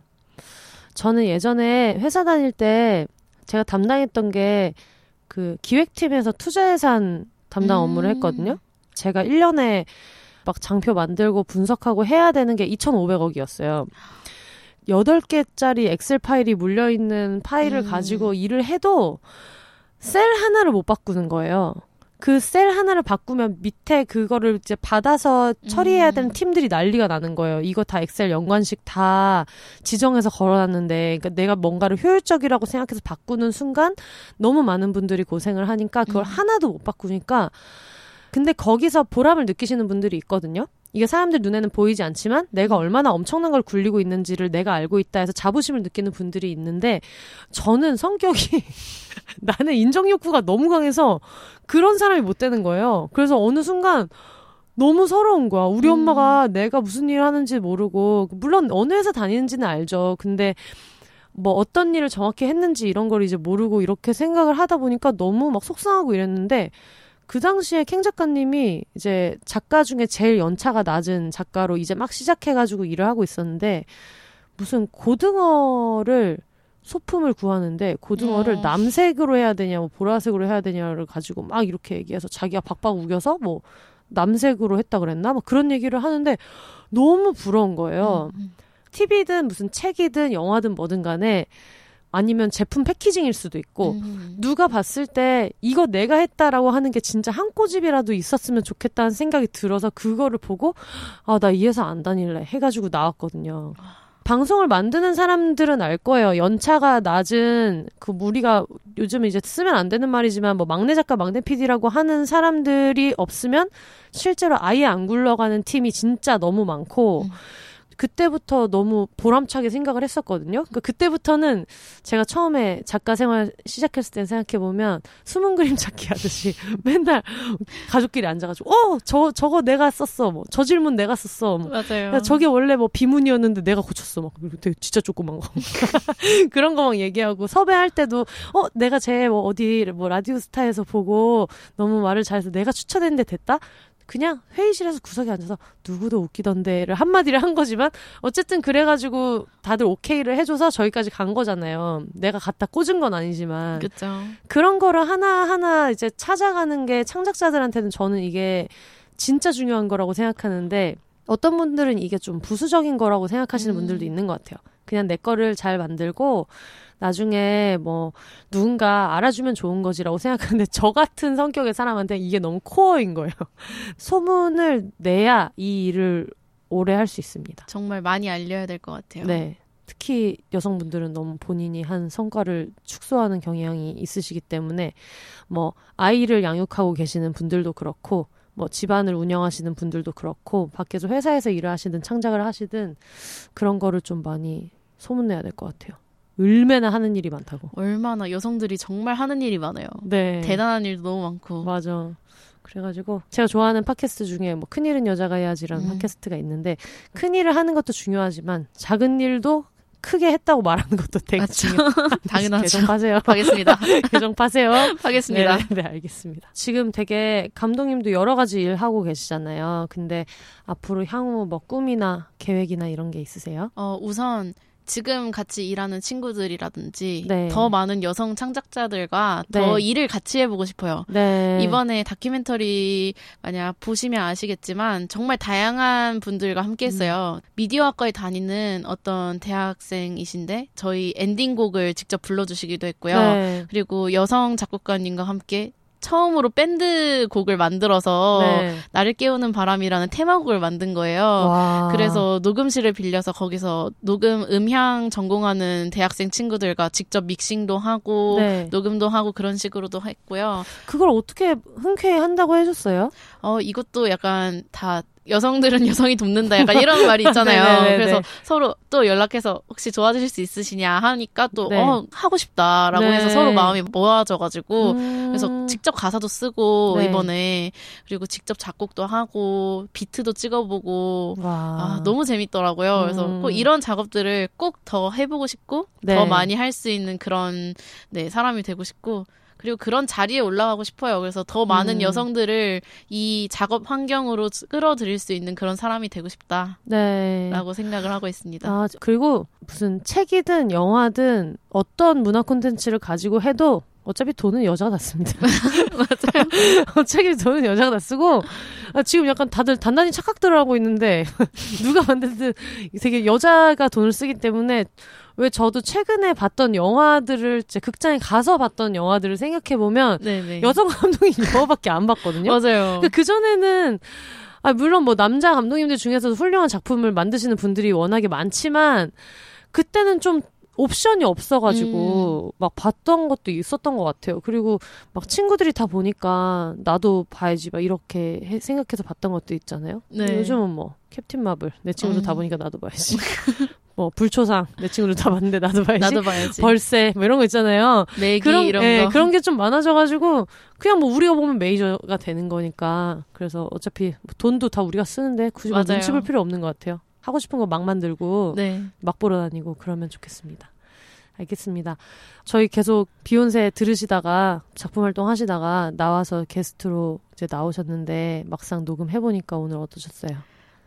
저는 예전에 회사 다닐 때 제가 담당했던 게 그 기획팀에서 투자 예산 담당 음. 업무를 했거든요. 제가 1년에 막 장표 만들고 분석하고 해야 되는 게 2,500억이었어요. 8개짜리 엑셀 파일이 물려있는 파일을 음. 가지고 일을 해도 셀 하나를 못 바꾸는 거예요. 그 셀 하나를 바꾸면 밑에 그거를 이제 받아서 처리해야 되는 음. 팀들이 난리가 나는 거예요. 이거 다 엑셀 연관식 다 지정해서 걸어놨는데, 그러니까 내가 뭔가를 효율적이라고 생각해서 바꾸는 순간 너무 많은 분들이 고생을 하니까 그걸 음. 하나도 못 바꾸니까 근데 거기서 보람을 느끼시는 분들이 있거든요. 이게 사람들 눈에는 보이지 않지만 내가 얼마나 엄청난 걸 굴리고 있는지를 내가 알고 있다 해서 자부심을 느끼는 분들이 있는데 저는 성격이 [laughs] 나는 인정 욕구가 너무 강해서 그런 사람이 못 되는 거예요. 그래서 어느 순간 너무 서러운 거야. 우리 음. 엄마가 내가 무슨 일을 하는지 모르고 물론 어느 회사 다니는지는 알죠. 근데 뭐 어떤 일을 정확히 했는지 이런 걸 이제 모르고 이렇게 생각을 하다 보니까 너무 막 속상하고 이랬는데 그 당시에 캥 작가님이 이제 작가 중에 제일 연차가 낮은 작가로 이제 막 시작해가지고 일을 하고 있었는데 무슨 고등어를 소품을 구하는데 고등어를 어. 남색으로 해야 되냐 뭐 보라색으로 해야 되냐를 가지고 막 이렇게 얘기해서 자기가 박박 우겨서 뭐 남색으로 했다 그랬나 뭐 그런 얘기를 하는데 너무 부러운 거예요. 음, TV든 무슨 책이든 영화든 뭐든 간에 아니면 제품 패키징일 수도 있고 음. 누가 봤을 때 이거 내가 했다라고 하는 게 진짜 한 꼬집이라도 있었으면 좋겠다는 생각이 들어서 그거를 보고 아 나 이 회사 안 다닐래 해가지고 나왔거든요. 방송을 만드는 사람들은 알 거예요. 연차가 낮은 그 우리가 요즘 이제 쓰면 안 되는 말이지만 뭐 막내 작가, 막내 PD라고 하는 사람들이 없으면 실제로 아예 안 굴러가는 팀이 진짜 너무 많고 음. 그때부터 너무 보람차게 생각을 했었거든요. 그러니까 그때부터는 제가 처음에 작가 생활 시작했을 때 생각해 보면 숨은 그림 찾기 하듯이 [laughs] 맨날 가족끼리 앉아가지고 어 저 저거 내가 썼어. 뭐 저 질문 내가 썼어. 뭐. 맞아요. 야, 저게 원래 뭐 비문이었는데 내가 고쳤어. 막 그리고 되게 진짜 조그만 거. [laughs] 그런 거 막 얘기하고 섭외할 때도 어 내가 쟤뭐 어디 뭐 라디오 스타에서 보고 너무 말을 잘해서 내가 추천했는데 됐다 그냥 회의실에서 구석에 앉아서 누구도 웃기던데를 한마디를 한 거지만 어쨌든 그래가지고 다들 오케이를 해줘서 저기까지 간 거잖아요. 내가 갖다 꽂은 건 아니지만 그렇죠. 그런 거를 하나 하나 이제 찾아가는 게 창작자들한테는 저는 이게 진짜 중요한 거라고 생각하는데 어떤 분들은 이게 좀 부수적인 거라고 생각하시는 음. 분들도 있는 것 같아요. 그냥 내 거를 잘 만들고 나중에 뭐 누군가 알아주면 좋은 거지라고 생각하는데 저 같은 성격의 사람한테 이게 너무 코어인 거예요. [laughs] 소문을 내야 이 일을 오래 할 수 있습니다. 정말 많이 알려야 될 것 같아요. 네. 특히 여성분들은 너무 본인이 한 성과를 축소하는 경향이 있으시기 때문에 뭐 아이를 양육하고 계시는 분들도 그렇고 뭐 집안을 운영하시는 분들도 그렇고 밖에서 회사에서 일을 하시든 창작을 하시든 그런 거를 좀 많이 소문내야 될 것 같아요. 얼마나 하는 일이 많다고. 얼마나 여성들이 정말 하는 일이 많아요. 네. 대단한 일도 너무 많고. 맞아. 그래가지고 제가 좋아하는 팟캐스트 중에 뭐 큰일은 여자가 해야지라는 음. 팟캐스트가 있는데 큰일을 하는 것도 중요하지만 작은 일도 크게 했다고 말하는 것도 되게 맞죠. 중요해요. [laughs] 당연하죠. 개정 파세요. 하겠습니다. 개정 [laughs] 파세요. 하겠습니다. 네, 네, 알겠습니다. 지금 되게 감독님도 여러 가지 일 하고 계시잖아요. 근데 앞으로 향후 뭐 꿈이나 계획이나 이런 게 있으세요? 어, 우선 지금 같이 일하는 친구들이라든지 네. 더 많은 여성 창작자들과 네. 더 일을 같이 해보고 싶어요. 네. 이번에 다큐멘터리 만약 보시면 아시겠지만 정말 다양한 분들과 함께 했어요. 음. 미디어학과에 다니는 어떤 대학생이신데 저희 엔딩곡을 직접 불러주시기도 했고요. 네. 그리고 여성 작곡가님과 함께 처음으로 밴드 곡을 만들어서 네. 나를 깨우는 바람이라는 테마곡을 만든 거예요. 와. 그래서 녹음실을 빌려서 거기서 녹음 음향 전공하는 대학생 친구들과 직접 믹싱도 하고 네. 녹음도 하고 그런 식으로도 했고요. 그걸 어떻게 흔쾌히 한다고 해줬어요? 어 이것도 약간 다 여성들은 [laughs] 여성이 돕는다 약간 이런 [laughs] 말이 있잖아요. 네네네네. 그래서 서로 또 연락해서 혹시 도와주실 수 있으시냐 하니까 또 네. 어, 하고 싶다라고 네. 해서 서로 마음이 모아져가지고 음. 그래서 직접 가사도 쓰고 네. 이번에 그리고 직접 작곡도 하고 비트도 찍어보고 와. 아, 너무 재밌더라고요. 그래서 음. 꼭 이런 작업들을 꼭 더 해보고 싶고 네. 더 많이 할 수 있는 그런 네 사람이 되고 싶고 그리고 그런 자리에 올라가고 싶어요. 그래서 더 많은 음. 여성들을 이 작업 환경으로 끌어들일 수 있는 그런 사람이 되고 싶다라고 네. 생각을 하고 있습니다. 아, 그리고 무슨 책이든 영화든 어떤 문화 콘텐츠를 가지고 해도 어차피 돈은 여자가 다 씁니다. [laughs] 맞아요. [laughs] 어차피 돈은 여자가 다 쓰고, 아, 지금 약간 다들 단단히 착각들을 하고 있는데, [laughs] 누가 만든든 되게 여자가 돈을 쓰기 때문에, 왜 저도 최근에 봤던 영화들을, 이제 극장에 가서 봤던 영화들을 생각해 보면, 네네. 여성 감독이 영화밖에 안 봤거든요. 맞아요. 그 전에는 아 물론 뭐 남자 감독님들 중에서도 훌륭한 작품을 만드시는 분들이 워낙에 많지만 그때는 좀 옵션이 없어가지고 막 봤던 것도 있었던 것 같아요. 그리고 막 친구들이 다 보니까 나도 봐야지 막 이렇게 해- 생각해서 봤던 것도 있잖아요. 네. 요즘은 뭐 캡틴 마블 내 친구들 다 음. 보니까 나도 봐야지. [laughs] [laughs] 뭐 불초상 내 친구들 다 봤는데 나도 봐야지. 나도 봐야지. 벌새 뭐 이런 거 있잖아요. 매기 그런 이런 예, 거. 그런 게 좀 많아져가지고 그냥 뭐 우리가 보면 메이저가 되는 거니까 그래서 어차피 뭐 돈도 다 우리가 쓰는데 굳이. 눈치 볼 필요 없는 것 같아요. 하고 싶은 거 막 만들고 네. 막 보러 다니고 그러면 좋겠습니다. 알겠습니다. 저희 계속 비욘세 들으시다가 작품 활동 하시다가 나와서 게스트로 이제 나오셨는데 막상 녹음해 보니까 오늘 어떠셨어요?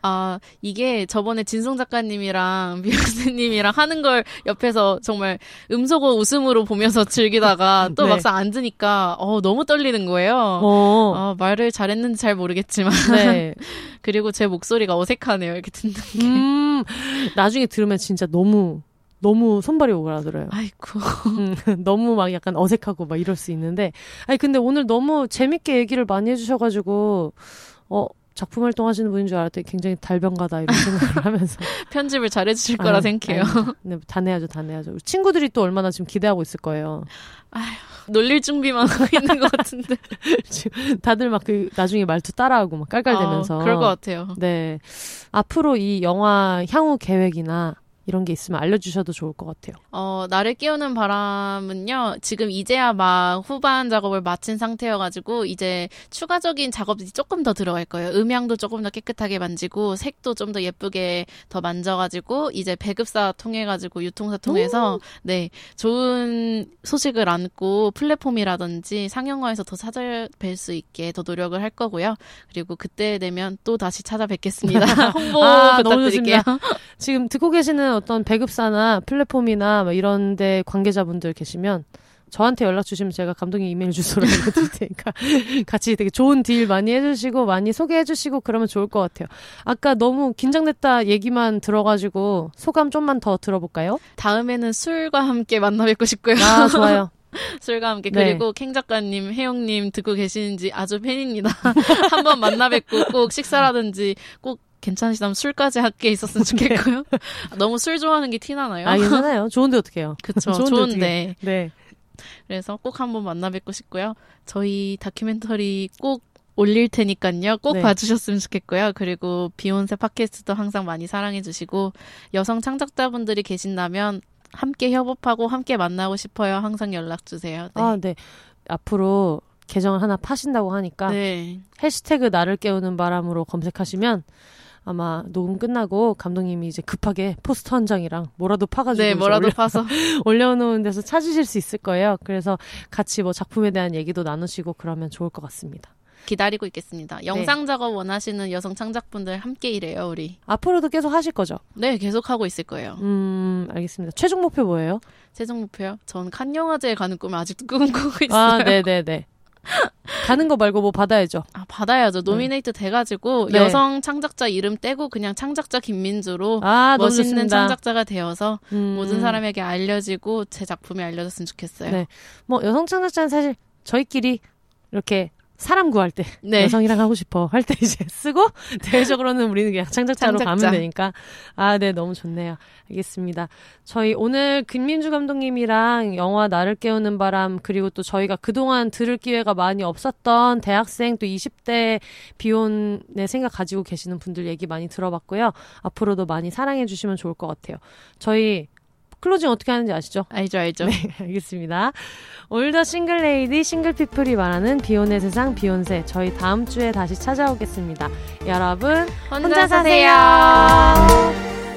아, 이게 저번에 진성 작가님이랑 [laughs] 미연세님이랑 하는 걸 옆에서 정말 음소거 웃음으로 보면서 즐기다가 [laughs] 또 네. 막상 앉으니까, 어, 너무 떨리는 거예요. 어. 아, 말을 잘했는지 잘 모르겠지만. 네. [laughs] 그리고 제 목소리가 어색하네요. 이렇게 듣는 게. 음, 나중에 들으면 진짜 너무 너무 손발이 오그라들어요. 아이고. 음, 너무 막 약간 어색하고 막 이럴 수 있는데, 아니 근데 오늘 너무 재밌게 얘기를 많이 해주셔가지고 어 작품 활동하시는 분인 줄 알았더니 굉장히 달변가다 이런 [laughs] 생각을 하면서 편집을 잘해 주실 거라 아, 생각해요. 아닙니다. 네, 다 내야죠, 다 내야죠. 친구들이 또 얼마나 지금 기대하고 있을 거예요. 놀릴 준비만 하고 [laughs] 있는 것 같은데. [laughs] 다들 막 그 나중에 말투 따라하고 막 깔깔대면서. 아, 그럴 것 같아요. 네. 앞으로 이 영화 향후 계획이나 이런 게 있으면 알려주셔도 좋을 것 같아요. 어, 나를 깨우는 바람은요, 지금 이제야 막 후반 작업을 마친 상태여가지고, 이제 추가적인 작업이 조금 더 들어갈 거예요. 음향도 조금 더 깨끗하게 만지고, 색도 좀 더 예쁘게 더 만져가지고, 이제 배급사 통해가지고, 유통사 통해서, 네, 좋은 소식을 안고, 플랫폼이라든지 상영관에서 더 찾아뵐 수 있게 더 노력을 할 거고요. 그리고 그때 되면 또 다시 찾아뵙겠습니다. [laughs] 홍보 아, 부탁드릴게요. 지금 듣고 계시는 어떤 배급사나 플랫폼이나 뭐 이런 데 관계자분들 계시면 저한테 연락 주시면 제가 감독님 이메일 주소로 알려드릴 [laughs] 테니까 같이 되게 좋은 딜 많이 해주시고 많이 소개해주시고 그러면 좋을 것 같아요. 아까 너무 긴장됐다 얘기만 들어가지고 소감 좀만 더 들어볼까요? 다음에는 술과 함께 만나 뵙고 싶고요. 아 좋아요. [laughs] 술과 함께 네. 그리고 캥 작가님, 혜영님 듣고 계시는지 아주 팬입니다. [laughs] 한번 만나 뵙고 꼭 식사라든지 꼭 괜찮으시다면 술까지 함께 있었으면 [laughs] 좋겠고요. 너무 술 좋아하는 게 티나나요? 아 괜찮아요. 좋은데 어떡해요. [laughs] 그쵸, 좋은데 좋은데. 네. 그래서 꼭 한번 만나 뵙고 싶고요. 저희 다큐멘터리 꼭 올릴 테니까요. 꼭 네. 봐주셨으면 좋겠고요. 그리고 비욘세 팟캐스트도 항상 많이 사랑해주시고 여성 창작자분들이 계신다면 함께 협업하고 함께 만나고 싶어요. 항상 연락 주세요. 네. 아 네. 앞으로 계정을 하나 파신다고 하니까 네. 해시태그 나를 깨우는 바람으로 검색하시면 아마 녹음 끝나고 감독님이 이제 급하게 포스터 한 장이랑 뭐라도 파가지고 네, 뭐라도 올려, 파서. [laughs] 올려놓은 데서 찾으실 수 있을 거예요. 그래서 같이 뭐 작품에 대한 얘기도 나누시고 그러면 좋을 것 같습니다. 기다리고 네. 있겠습니다. 영상 작업 원하시는 여성 창작분들 함께 일해요, 우리. 앞으로도 계속 하실 거죠? 네, 계속 하고 있을 거예요. 음, 알겠습니다. 최종 목표 뭐예요? 최종 목표요? 전 칸 영화제에 가는 꿈을 아직도 [laughs] 꿈꾸고 있어요. 아, 네 네 네. [laughs] 가는 거 말고 뭐 받아야죠. 아, 받아야죠. 노미네이트 돼가지고 네. 여성 창작자 이름 떼고 그냥 창작자 김민주로 아, 멋있는. 창작자가 되어서 음, 모든 사람에게 알려지고 제 작품이 알려졌으면 좋겠어요. 네. 뭐 여성 창작자는 사실 저희끼리 이렇게 사람 구할 때 네. 여성이랑 하고 싶어 할 때 이제 [laughs] 쓰고 대외적으로는 우리는 그냥 창작자로 창작자. 가면 되니까. 아 네 너무 좋네요. 알겠습니다. 저희 오늘 김민주 감독님이랑 영화 나를 깨우는 바람 그리고 또 저희가 그동안 들을 기회가 많이 없었던 대학생 또 20대 비혼의 생각 가지고 계시는 분들 얘기 많이 들어봤고요. 앞으로도 많이 사랑해 주시면 좋을 것 같아요. 저희 클로징 어떻게 하는지 아시죠? 알죠, 알죠. 네, 알겠습니다. All the single ladies single people이 말하는 비혼의 세상 비혼세 저희 다음 주에 다시 찾아오겠습니다. 여러분 혼자, 혼자 사세요. 사세요.